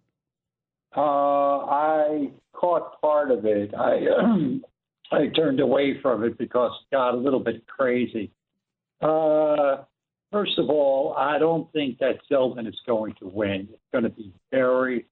Uh, I caught part of it. I (clears throat) I turned away from it because it got a little bit crazy. Uh, first of all, I don't think that Zeldin is going to win. It's going to be very,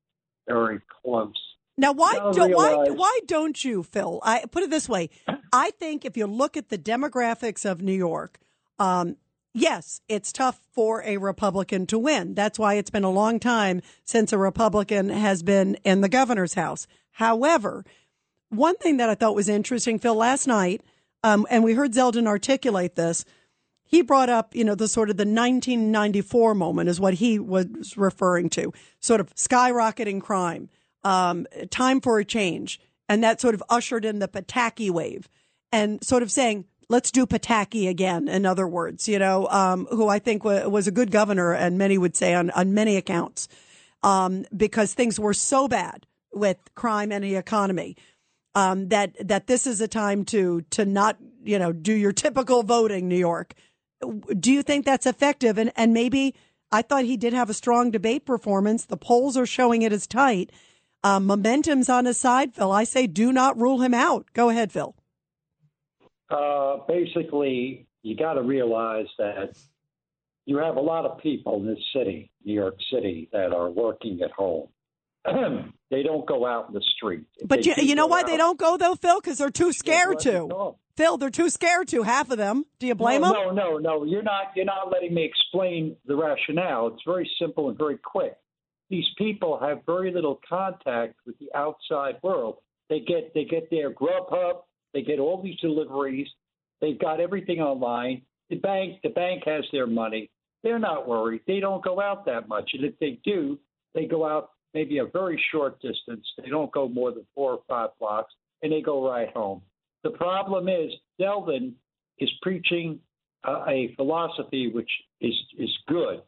very close. Now, why don't why why don't you, Phil? I put it this way: I think if you look at the demographics of New York, um, yes, it's tough for a Republican to win. That's why it's been a long time since a Republican has been in the governor's house. However, one thing that I thought was interesting, Phil, last night, um, and we heard Zeldin articulate this. He brought up, you know, the sort of the 1994 moment is what he was referring to, sort of skyrocketing crime, um, time for a change, and that sort of ushered in the Pataki wave, and sort of saying, let's do Pataki again. In other words, you know, um, who I think wa- was a good governor, and many would say on on many accounts, um, because things were so bad with crime and the economy um, that that this is a time to to not you know do your typical voting, New York. Do you think that's effective? And and maybe I thought he did have a strong debate performance. The polls are showing it as tight. Um, momentum's on his side, Phil. I say do not rule him out. Go ahead, Phil. Uh, basically, you got to realize that you have a lot of people in this city, New York City, that are working at home. (clears throat) they don't go out in the street. If But you, you know why out- they don't go though, Phil? Because they're too scared to. Phil, they're too scared to. Half of them. Do you blame no, them? No, no, no. You're not. You're not letting me explain the rationale. It's very simple and very quick. These people have very little contact with the outside world. They get they get their Grubhub. They get all these deliveries. They've got everything online. The bank the bank has their money. They're not worried. They don't go out that much, and if they do, they go out maybe a very short distance. They don't go more than four or five blocks, and they go right home. The problem is Zeldin is preaching uh, a philosophy which is is good,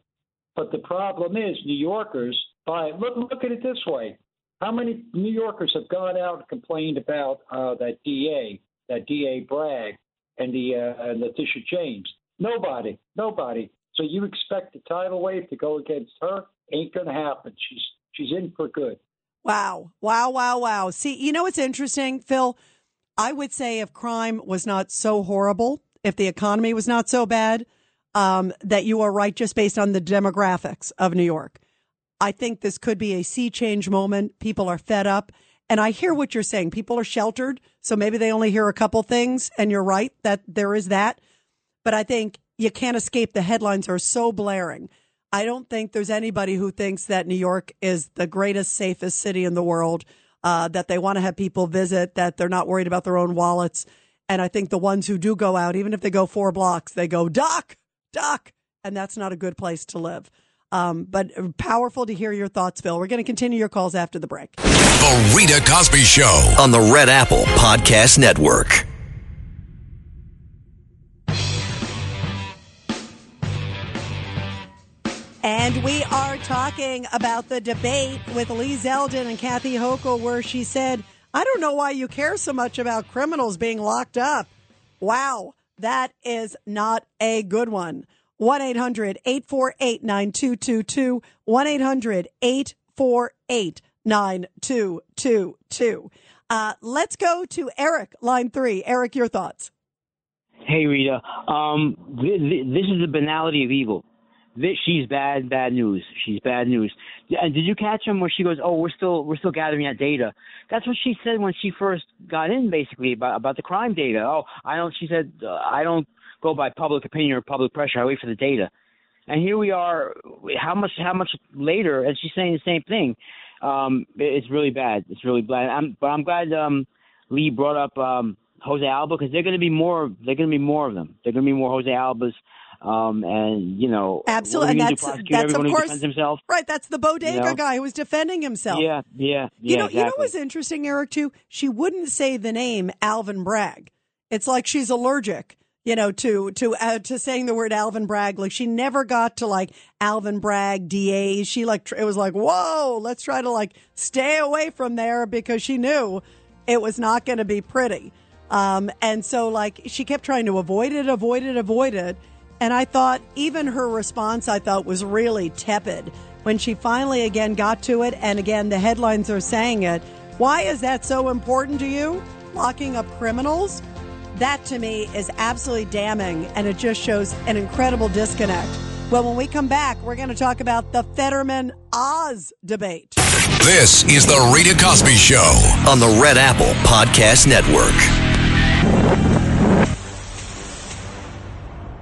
but the problem is New Yorkers. By look look at it this way: how many New Yorkers have gone out and complained about uh, that DA, that DA Bragg, and the uh, and Letitia James? Nobody, nobody. So you expect the tidal wave to go against her? Ain't going to happen. She's she's in for good. Wow. Wow, wow, wow. See, you know what's interesting, Phil? I would say if crime was not so horrible, if the economy was not so bad, um, that you are right just based on the demographics of New York. I think this could be a sea change moment. People are fed up. And I hear what you're saying. People are sheltered. So maybe they only hear a couple things. And you're right that there is that. But I think you can't escape the headlines are so blaring. I don't think there's anybody who thinks that New York is the greatest, safest city in the world, uh, that they want to have people visit, that they're not worried about their own wallets. And I think the ones who do go out, even if they go four blocks, they go, Doc, Doc. And that's not a good place to live. Um, but powerful to hear your thoughts, Phil. We're going to continue your calls after the break. The Rita Cosby Show. on the Red Apple Podcast Network. And we are talking about the debate with Lee Zeldin and Kathy Hochul, where she said, I don't know why you care so much about criminals being locked up. Wow, that is not a good one. 1 800 848 9222. 1 800 848 9222. Uh, Let's go to Eric, line three. Eric, your thoughts. Hey Rita, um, th- th- this is the banality of evil. This, she's bad, bad news. She's bad news. And did you catch him where she goes, "Oh, we're still we're still gathering that data"? That's what she said when she first got in, basically about about the crime data. Oh, I don't. She said, uh, "I don't go by public opinion or public pressure. I wait for the data." And here we are. How much? How much later? And she's saying the same thing. Um, it- it's really bad. It's really bad. I'm, but I'm glad um, Lee brought up um, Jose Alba because they're going to be more. They're going to be more of them. They're going to be more Jose Albas. Um, and you know, Absolutely. And we gonna do, that's, that's of course, himself? right. That's the bodega You know? guy who was defending himself. Yeah, yeah, You yeah. know, you know what's interesting, Eric, too? She wouldn't say the name Alvin Bragg. It's like she's allergic, you know, to to uh, to saying the word Alvin Bragg. Like she never got to like Alvin Bragg DAs. She like tr- it was like, whoa, let's try to like stay away from there because she knew it was not going to be pretty. Um, and so like she kept trying to avoid it, avoid it, avoid it. And I thought even her response, I thought was really tepid when she finally again got to it. And again, the headlines are saying it. Why is that so important to you? Locking up criminals? That to me is absolutely damning. And it just shows an incredible disconnect. Well, when we come back, we're going to talk about the Fetterman Oz debate. This is The Rita Cosby Show. on the Red Apple Podcast Network.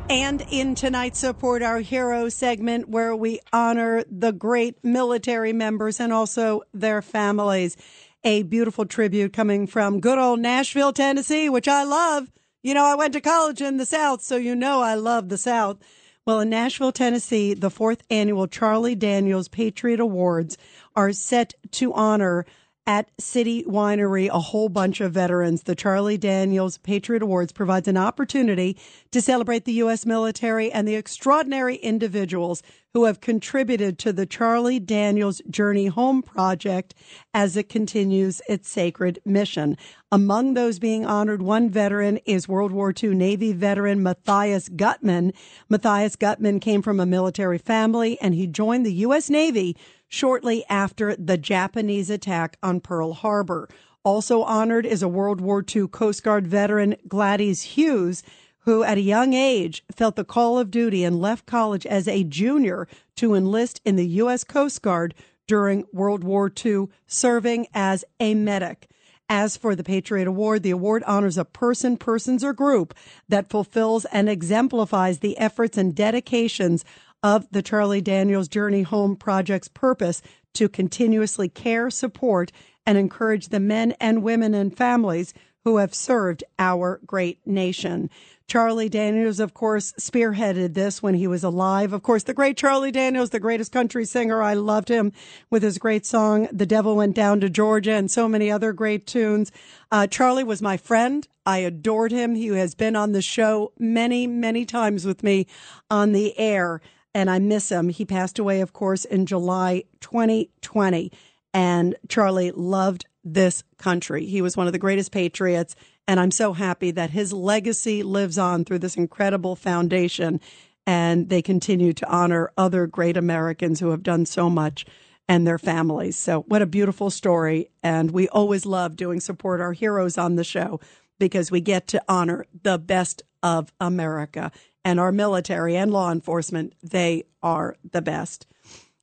And in tonight's Support Our Hero segment, where we honor the great military members and also their families. A beautiful tribute coming from good old Nashville, Tennessee, which I love. You know, I went to college in the South, so you know I love the South. Well, in Nashville, Tennessee, the fourth annual Charlie Daniels Patriot Awards are set to honor at City Winery a whole bunch of veterans. The Charlie Daniels Patriot Awards provides an opportunity to celebrate the U.S. military and the extraordinary individuals who have contributed to the Charlie Daniels Journey Home project as it continues its sacred mission. Among those being honored, one veteran is World War II Navy veteran Matthias Gutman. Matthias Gutman came from a military family and he joined the U.S. Navy shortly after the Japanese attack on Pearl Harbor. Also honored is a World War II Coast Guard veteran, Gladys Hughes, who at a young age felt the call of duty and left college as a junior to enlist in the U.S. Coast Guard during World War II, serving as a medic. As for the Patriot Award, the award honors a person, persons, or group that fulfills and exemplifies the efforts and dedications of the Charlie Daniels Journey Home Project's purpose to continuously care, support, and encourage the men and women and families who have served our great nation. Charlie Daniels, of course, spearheaded this when he was alive. Of course, the great Charlie Daniels, the greatest country singer. I loved him with his great song, The Devil Went Down to Georgia, and so many other great tunes. Uh, Charlie was my friend. I adored him. He has been on the show many, many times with me on the air, and I miss him. He passed away, of course, in July 2020. And Charlie loved this country. He was one of the greatest patriots. And I'm so happy that his legacy lives on through this incredible foundation. And they continue to honor other great Americans who have done so much and their families. So, what a beautiful story. And we always love doing Support Our Heroes on the show because we get to honor the best of America and our military and law enforcement. They are the best.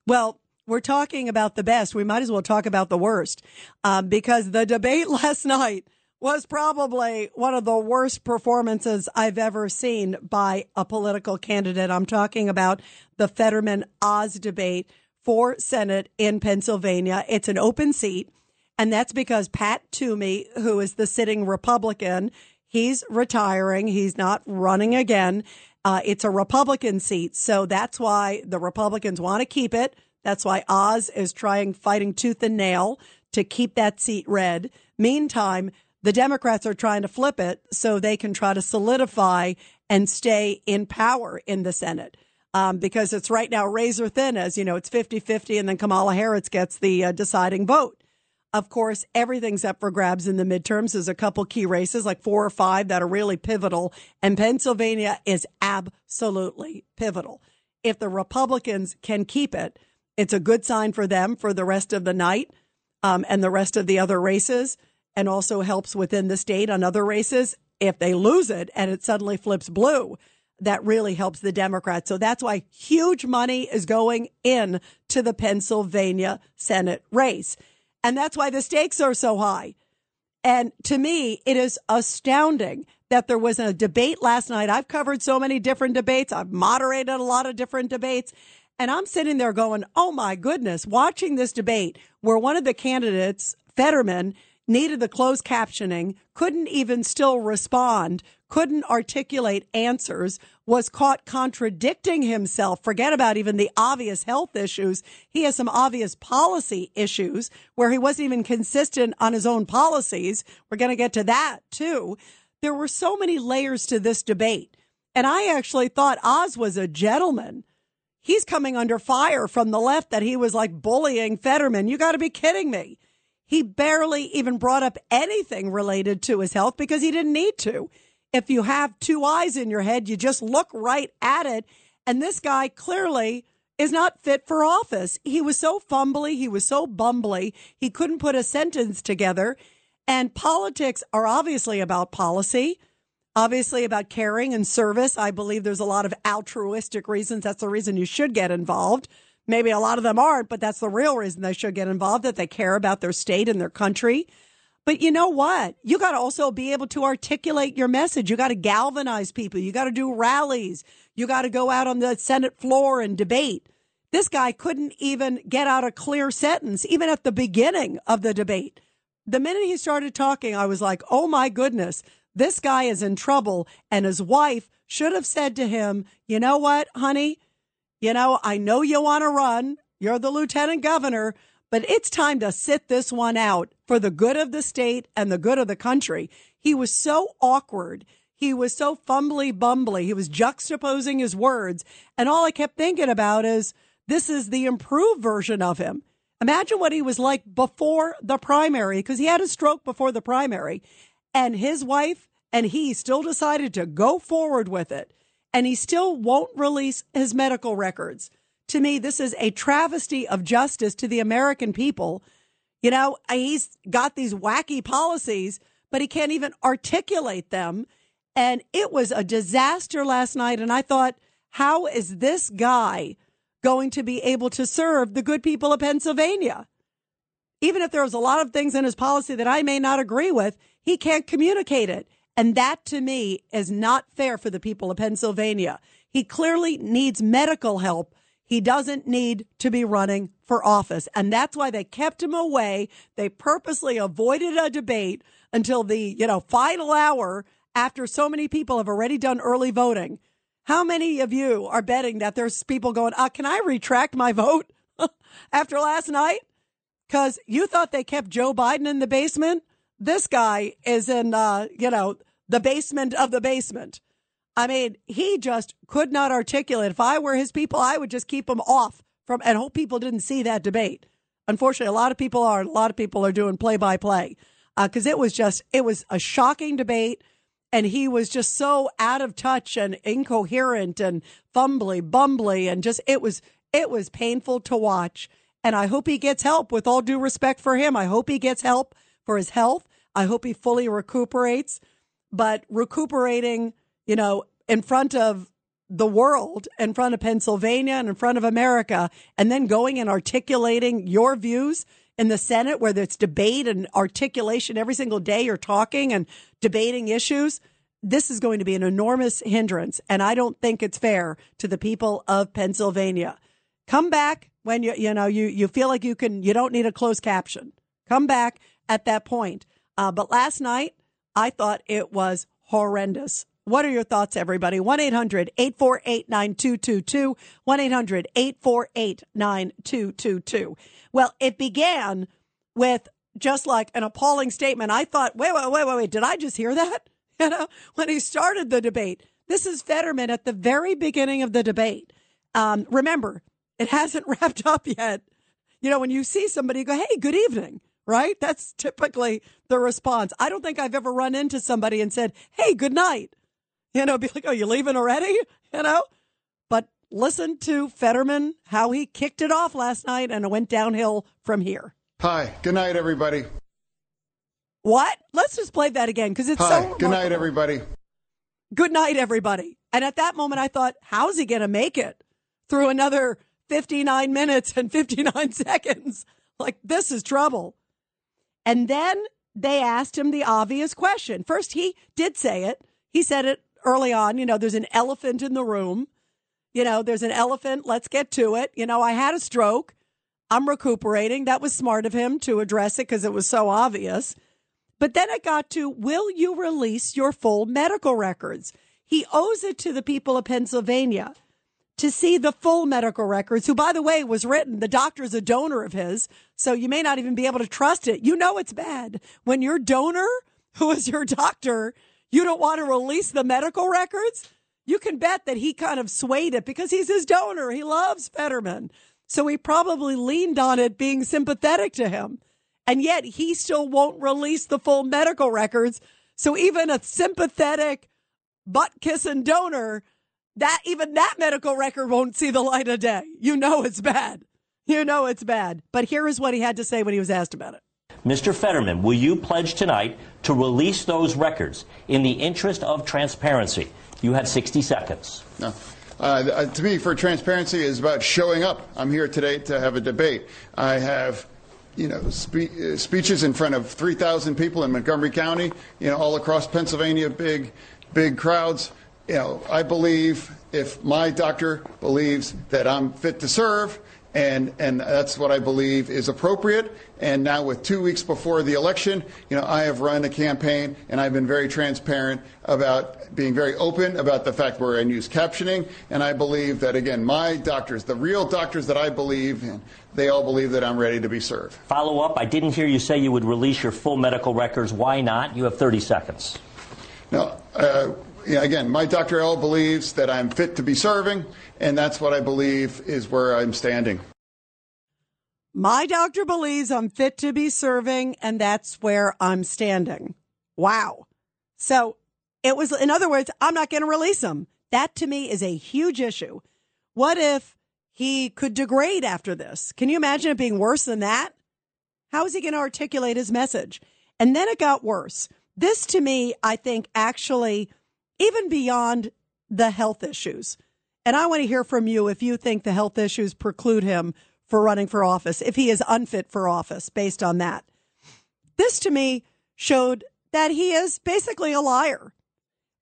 Well, we're talking about the best. We might as well talk about the worst um, because the debate (laughs) last night was probably one of the worst performances I've ever seen by a political candidate. I'm talking about the Fetterman Oz debate for Senate in Pennsylvania. It's an open seat, and that's because Pat Toomey, who is the sitting Republican, he's retiring. He's not running again. Uh, it's a Republican seat, so that's why the Republicans want to keep it. That's why Oz is trying, fighting tooth and nail to keep that seat red. Meantime, the Democrats are trying to flip it so they can try to solidify and stay in power in the Senate. Um, because it's right now razor thin, as you know, it's 50 50, and then Kamala Harris gets the uh, deciding vote. Of course, everything's up for grabs in the midterms. There's a couple key races, like four or five, that are really pivotal, and Pennsylvania is absolutely pivotal. If the Republicans can keep it, it's a good sign for them for the rest of the night um, and the rest of the other races, and also helps within the state on other races. If they lose it and it suddenly flips blue, that really helps the Democrats. So that's why huge money is going in to the Pennsylvania Senate race. And that's why the stakes are so high. And to me, it is astounding that there was a debate last night. I've covered so many different debates. I've moderated a lot of different debates. And I'm sitting there going, oh my goodness, watching this debate where one of the candidates, Fetterman, needed the closed captioning, couldn't even still respond, couldn't articulate answers, was caught contradicting himself. Forget about even the obvious health issues. He has some obvious policy issues where he wasn't even consistent on his own policies. We're going to get to that too. There were so many layers to this debate. And I actually thought Oz was a gentleman. He's coming under fire from the left that he was like bullying Fetterman. You got to be kidding me. He barely even brought up anything related to his health because he didn't need to. If you have two eyes in your head, you just look right at it. And this guy clearly is not fit for office. He was so fumbly. He was so bumbly. He couldn't put a sentence together. And politics are obviously about policy, obviously about caring and service. I believe there's a lot of altruistic reasons. That's the reason you should get involved. Maybe a lot of them aren't, but that's the real reason they should get involved, that they care about their state and their country. But you know what? You got to also be able to articulate your message. You got to galvanize people. You got to do rallies. You got to go out on the Senate floor and debate. This guy couldn't even get out a clear sentence, even at the beginning of the debate. The minute he started talking, I was like, oh my goodness, this guy is in trouble. And his wife should have said to him, you know what, honey? You know, I know you want to run. You're the lieutenant governor, but it's time to sit this one out for the good of the state and the good of the country. He was so awkward. He was so fumbly bumbly. He was juxtaposing his words. And all I kept thinking about is this is the improved version of him. Imagine what he was like before the primary, because he had a stroke before the primary. And his wife and he still decided to go forward with it and he still won't release his medical records. To me, this is a travesty of justice to the American people. You know, he's got these wacky policies, but he can't even articulate them. And it was a disaster last night. And I thought, how is this guy going to be able to serve the good people of Pennsylvania? Even if there's a lot of things in his policy that I may not agree with, he can't communicate it. And that to me is not fair for the people of Pennsylvania. He clearly needs medical help. He doesn't need to be running for office. And that's why they kept him away. They purposely avoided a debate until the, you know, final hour after so many people have already done early voting. How many of you are betting that there's people going, uh, can I retract my vote (laughs) after last night? Because you thought they kept Joe Biden in the basement. This guy is in, uh, you know, the basement of the basement. I mean, he just could not articulate. If I were his people, I would just keep him off from and hope people didn't see that debate. Unfortunately, a lot of people are. A lot of people are doing play by play because it was just it was a shocking debate, and he was just so out of touch and incoherent and fumbly, bumbly, and just it was it was painful to watch. And I hope he gets help. With all due respect for him, I hope he gets help for his health. I hope he fully recuperates. But recuperating, you know, in front of the world, in front of Pennsylvania and in front of America, and then going and articulating your views in the Senate where there's debate and articulation every single day you're talking and debating issues. This is going to be an enormous hindrance. And I don't think it's fair to the people of Pennsylvania. Come back when you, you know, you, you feel like you can, you don't need a closed caption. Come back at that point. Uh, but last night, I thought it was horrendous. What are your thoughts, everybody? 1 800 848 9222. 1 800 848 9222. Well, it began with just like an appalling statement. I thought, wait, wait, wait, wait, wait. Did I just hear that? (laughs) You know, when he started the debate, this is Fetterman at the very beginning of the debate. Um, remember, it (laughs) hasn't wrapped up yet. You know, when you see somebody go, hey, good evening, right? That's typically the response. I don't think I've ever run into somebody and said, hey, good night. You know, be like, oh, you leaving already? You know, but listen to Fetterman, how he kicked it off last night and it went downhill from here. Hi, good night, everybody. What? Let's just play that again because it's Hi, so. good night, everybody. Good night, everybody. And at that moment, I thought, how's he going to make it through another 59 minutes and 59 (laughs) seconds? Like, this is trouble. And then they asked him the obvious question. First, he did say it. He said it early on. You know, there's an elephant in the room. You know, there's an elephant. Let's get to it. You know, I had a stroke. I'm recuperating. That was smart of him to address it because it was so obvious. But then it got to, will you release your full medical records? He owes it to the people of Pennsylvania to see the full medical records, who, by the way, was written. The doctor's a donor of his, so you may not even be able to trust it. You know it's bad. When your donor, (laughs) who is your doctor, you don't want to release the medical records. You can bet that he kind of swayed it because he's his donor. He loves Fetterman. So he probably leaned on it being sympathetic to him. And yet he still won't release the full medical records. So even a sympathetic butt kissing donor, that even that medical record won't see the light of day. You know it's bad. You know it's bad. But here is what he had to say when he was asked about it. Mr. Fetterman, will you pledge tonight to release those records in the interest of transparency? You have 60 seconds. No. Uh, to me, for transparency is about showing up. I'm here today to have a debate. I have, you know, spe- uh, speeches in front of 3,000 people in Montgomery County, you know, all across Pennsylvania, big, big crowds. You know, I believe if my doctor believes that I'm fit to serve, and and that's what I believe is appropriate. And now, with two weeks before the election, you know, I have run a campaign, and I've been very transparent about being very open about the fact we're in use captioning. And I believe that again, my doctors, the real doctors that I believe in, they all believe that I'm ready to be served. Follow up. I didn't hear you say you would release your full medical records. Why not? You have 30 seconds. No. Uh, again, my Dr. L believes that I'm fit to be serving, and that's what I believe is where I'm standing. My doctor believes I'm fit to be serving, and that's where I'm standing. Wow. So it was, in other words, I'm not going to release him. That to me is a huge issue. What if he could degrade after this? Can you imagine it being worse than that? How is he going to articulate his message? And then it got worse. This to me, I think actually even beyond the health issues. And I want to hear from you if you think the health issues preclude him for running for office, if he is unfit for office based on that. This to me showed that he is basically a liar.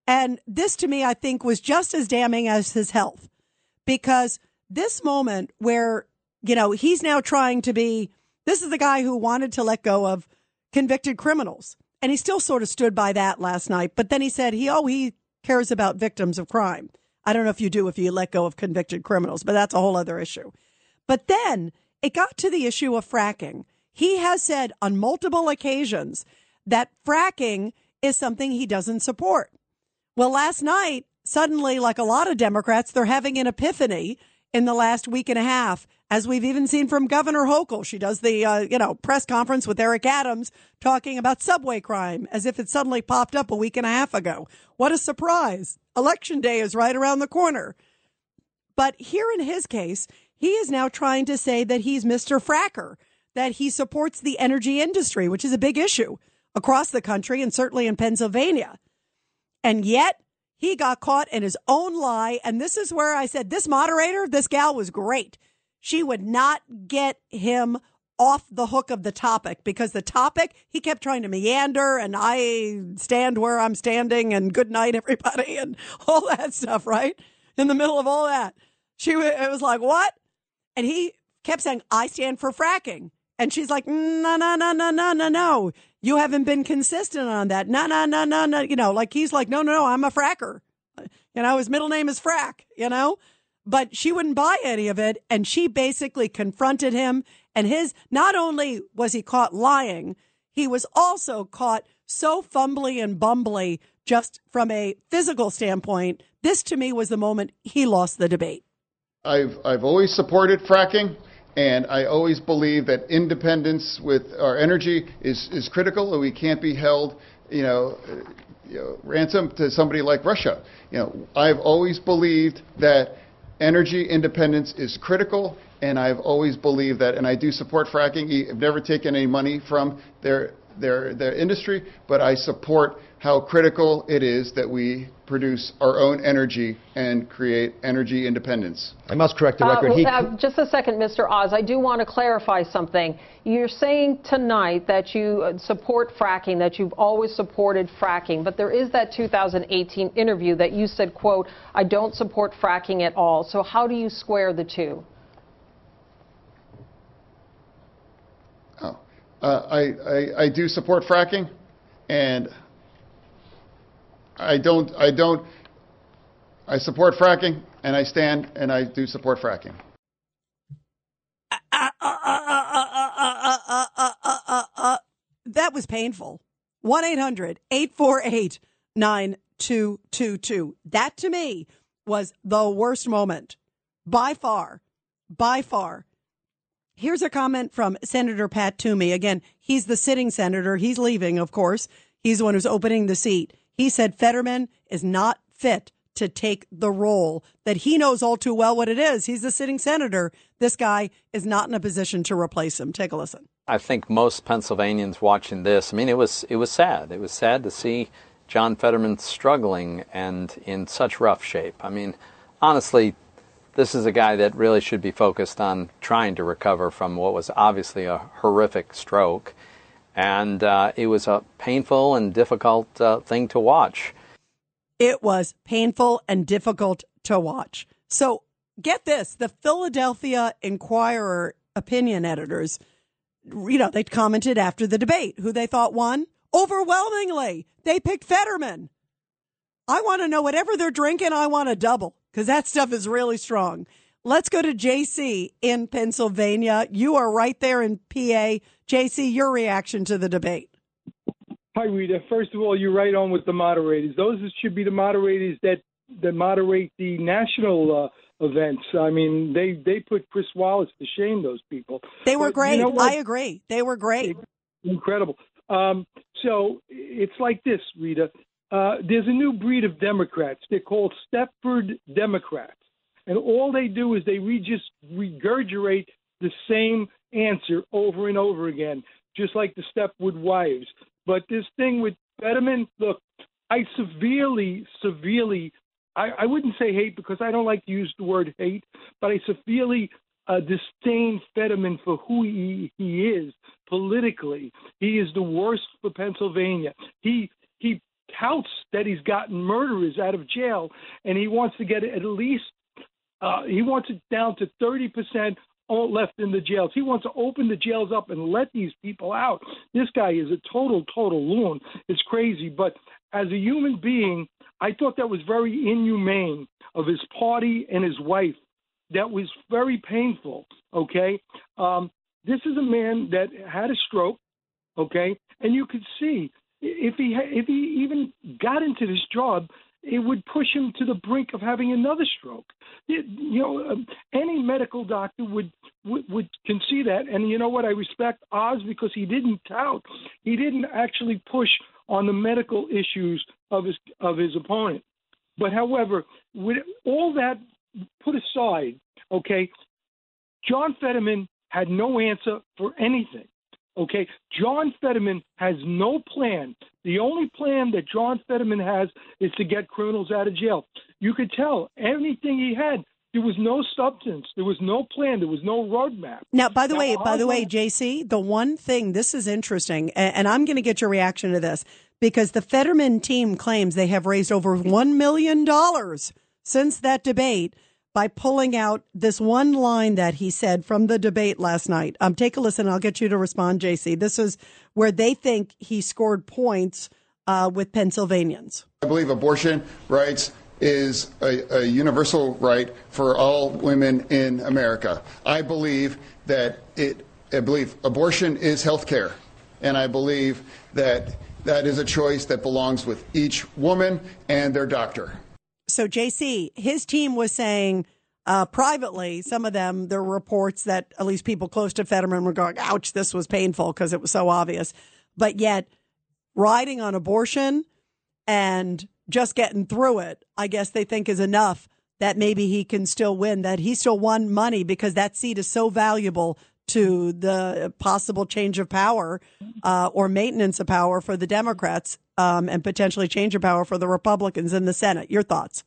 And this to me, I think, was just as damning as his health because this moment where, you know, he's now trying to be, this is the guy who wanted to let go of convicted criminals. And he still sort of stood by that last night. But then he said he, oh, he cares about victims of crime. I don't know if you do if you let go of convicted criminals, but that's a whole other issue. But then it got to the issue of fracking. He has said on multiple occasions that fracking is something he doesn't support. Well, last night, suddenly, like a lot of Democrats, they're having an epiphany in the last week and a half, as we've even seen from Governor Hochul. She does the, uh, you know, press conference with Eric Adams talking about subway crime as if it suddenly popped up a week and a half ago. What a surprise. Election day is right around the corner. But here in his case, he is now trying to say that he's Mr. Fracker, that he supports the energy industry, which is a big issue across the country and certainly in Pennsylvania. And yet he got caught in his own lie. And this is where I said, this moderator, this gal was great. She would not get him off the hook of the topic because the topic he kept trying to meander and I stand where I'm standing and good night everybody and (laughs) all that stuff, right? In the middle of all that. She it was like, "What?" And he kept saying, "I stand for fracking." And she's like, "No, no, no, no, no, no, no. You haven't been consistent on that. No, no, no, no, no. You know, like he's like, no, no, no, I'm a fracker. You know, his middle name is Frack, you know? But she wouldn't buy any of it. And she basically confronted him. And his, not only was he caught lying, he was also caught so fumbly and bumbly just from a physical standpoint. This to me was the moment he lost the debate. I've, I've always supported fracking. And I always believe that independence with our energy is, is critical, and we can't be held, you know, you know, ransom to somebody like Russia. You know, I've always believed that energy independence is critical, and I've always believed that, and I do support fracking. I've never taken any money from their their their industry, but I support how critical it is that we produce our own energy and create energy independence. I must correct the record. Uh, he, uh, just a second, Mr. Oz. I do want to clarify something. You're saying tonight that you uh, support fracking, that you've always supported fracking, but there is that 2018 interview that you said, quote, I don't support fracking at all. So how do you square the two? Oh, uh, I, I, I do support fracking, and I don't, I don't, I support fracking and I stand and I do support fracking. (laughs) that was painful. 1 800 848 9222. That to me was the worst moment by far, by far. Here's a comment from Senator Pat Toomey. Again, he's the sitting senator. He's leaving, of course. He's the one who's opening the seat. He said Fetterman is not fit to take the role that he knows all too well what it is. He's the sitting senator. This guy is not in a position to replace him. Take a listen. I think most Pennsylvanians watching this, I mean, it was it was sad. It was sad to see John Fetterman struggling and in such rough shape. I mean, honestly, this is a guy that really should be focused on trying to recover from what was obviously a horrific stroke and uh, it was a painful and difficult uh, thing to watch. It was painful and difficult to watch. So get this: the Philadelphia Inquirer opinion editors, you know, they commented after the debate who they thought won. Overwhelmingly, they picked Fetterman. I want to know whatever they're drinking. I want a double because that stuff is really strong. Let's go to JC in Pennsylvania. You are right there in PA. JC, your reaction to the debate. Hi, Rita. First of all, you're right on with the moderators. Those should be the moderators that that moderate the national uh, events. I mean, they they put Chris Wallace to shame. Those people. They were But great. You know I agree. They were great. Incredible. Um, so it's like this, Rita. Uh, there's a new breed of Democrats. They're called Stepford Democrats and all they do is they re- just regurgitate the same answer over and over again, just like the Stepford wives. But this thing with Fetterman, look, I severely, severely, I, I wouldn't say hate because I don't like to use the word hate, but I severely uh, disdain Fetterman for who he, he is politically. He is the worst for Pennsylvania. He he touts that he's gotten murderers out of jail, and he wants to get at least uh, he wants it down to thirty percent all left in the jails. He wants to open the jails up and let these people out. This guy is a total, total loon. It's crazy. But as a human being, I thought that was very inhumane of his party and his wife. That was very painful. Okay. Um, this is a man that had a stroke. Okay. And you could see if he if he even got into this job, it would push him to the brink of having another stroke. It, you know, um, any medical doctor would, would would can see that. And you know what? I respect Oz because he didn't tout. He didn't actually push on the medical issues of his of his opponent. But however, with all that put aside, okay, John Fetterman had no answer for anything. Okay, John Fetterman has no plan. The only plan that John Fetterman has is to get criminals out of jail. You could tell anything he had. There was no substance. There was no plan. There was no roadmap. Now, by the Now, way, by the way, JC, the one thing this is interesting, and, and I'm going to get your reaction to this because the Fetterman team claims they have raised over one million dollars since that debate by pulling out this one line that he said from the debate last night. Um, take a listen. I'll get you to respond, JC. This is where they think he scored points uh, with Pennsylvanians. I believe abortion rights is a, a universal right for all women in America. I believe that it, I believe abortion is health care. And I believe that that is a choice that belongs with each woman and their doctor. So, JC, his team was saying uh, privately, some of them, there were reports that at least people close to Fetterman were going, ouch, this was painful because it was so obvious. But yet, riding on abortion and just getting through it, I guess they think is enough that maybe he can still win, that he still won money because that seat is so valuable to the possible change of power uh, or maintenance of power for the Democrats um, and potentially change of power for the Republicans in the Senate. Your thoughts?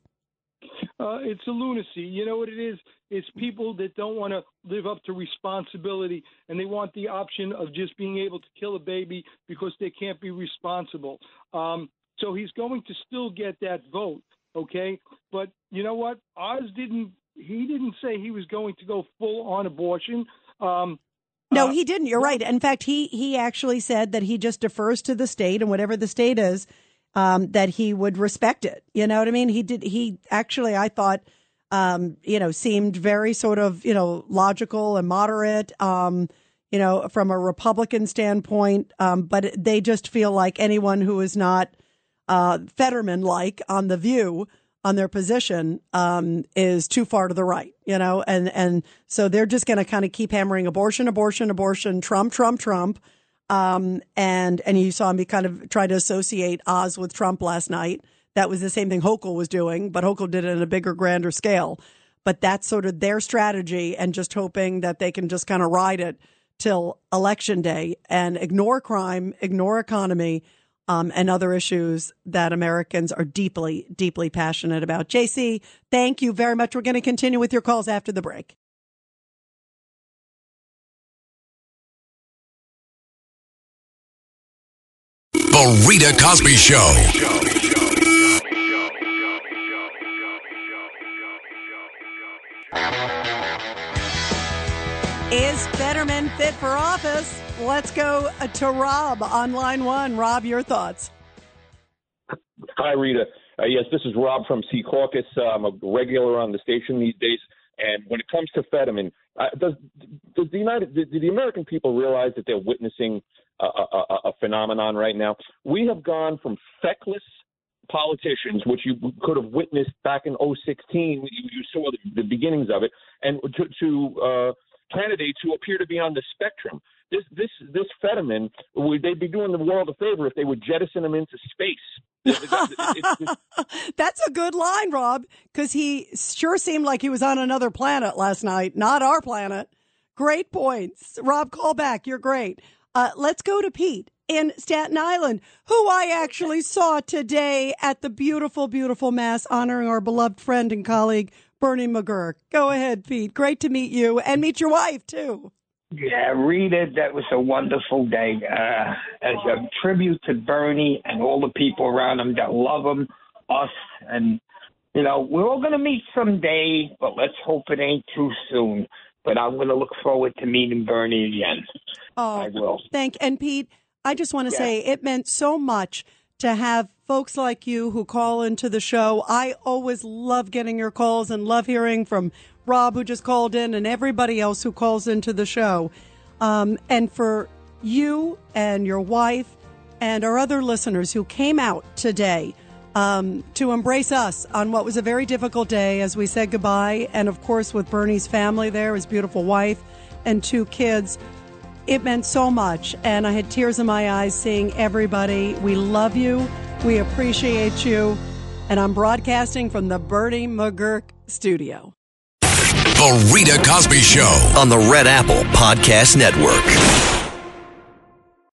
Uh, it's a lunacy. You know what it is? It's people that don't want to live up to responsibility and they want the option of just being able to kill a baby because they can't be responsible. Um, so he's going to still get that vote, okay? But you know what? Oz didn't. He didn't say he was going to go full on abortion. Um, No, he didn't. You're right. In fact, he he actually said that he just defers to the state and whatever the state is, um, that he would respect it. You know what I mean? He did. He actually, I thought, um, you know, seemed very sort of you know logical and moderate. Um, you know, from a Republican standpoint, um, but they just feel like anyone who is not uh, Fetterman like on the View on their position um, is too far to the right, you know, and and so they're just going to kind of keep hammering abortion, abortion, abortion, Trump, Trump, Trump, um, and and you saw me kind of try to associate Oz with Trump last night. That was the same thing Hochul was doing, but Hochul did it in a bigger, grander scale. But that's sort of their strategy, and just hoping that they can just kind of ride it till election day and ignore crime, ignore economy, um, and other issues that Americans are deeply, deeply passionate about. JC, thank you very much. We're going to continue with your calls after the break. The Rita Cosby Show. Is Fetterman fit for office? Let's go to Rob on line one. Rob, your thoughts. Hi, Rita. Uh, yes, this is Rob from Secaucus. Uh, I'm a regular on the station these days. And when it comes to Fetterman, uh, does, does the United, do the American people realize that they're witnessing a, a, a, a phenomenon right now? We have gone from feckless politicians, which you could have witnessed back in 016, you, you saw the, the beginnings of it, and to, to uh, candidates who appear to be on the spectrum. This this this Fetterman, would they'd be doing the world a favor if they would jettison him into space. (laughs) That's a good line, Rob, because he sure seemed like he was on another planet last night, not our planet. Great points. Rob, call back. You're great. Uh, let's go to Pete. in Staten Island, who I actually saw today at the beautiful, beautiful Mass honoring our beloved friend and colleague, Bernie McGuirk. Go ahead, Pete. Great to meet you and meet your wife, too. Yeah, Rita, that was a wonderful day. Uh, as a tribute to Bernie and all the people around him that love him, us, and, you know, we're all going to meet someday, but let's hope it ain't too soon. But I'm going to look forward to meeting Bernie again. Oh, I will. Thank and Pete, I just want to Yeah. say it meant so much to have folks like you who call into the show. I always love getting your calls and love hearing from Rob who just called in and everybody else who calls into the show. Um, and for you and your wife and our other listeners who came out today um, to embrace us on what was a very difficult day as we said goodbye. And of course, with Bernie's family there, his beautiful wife and two kids. It meant so much. And I had tears in my eyes seeing everybody. We love you. We appreciate you. And I'm broadcasting from the Bernie McGuirk studio. The Rita Cosby Show. on the Red Apple Podcast Network.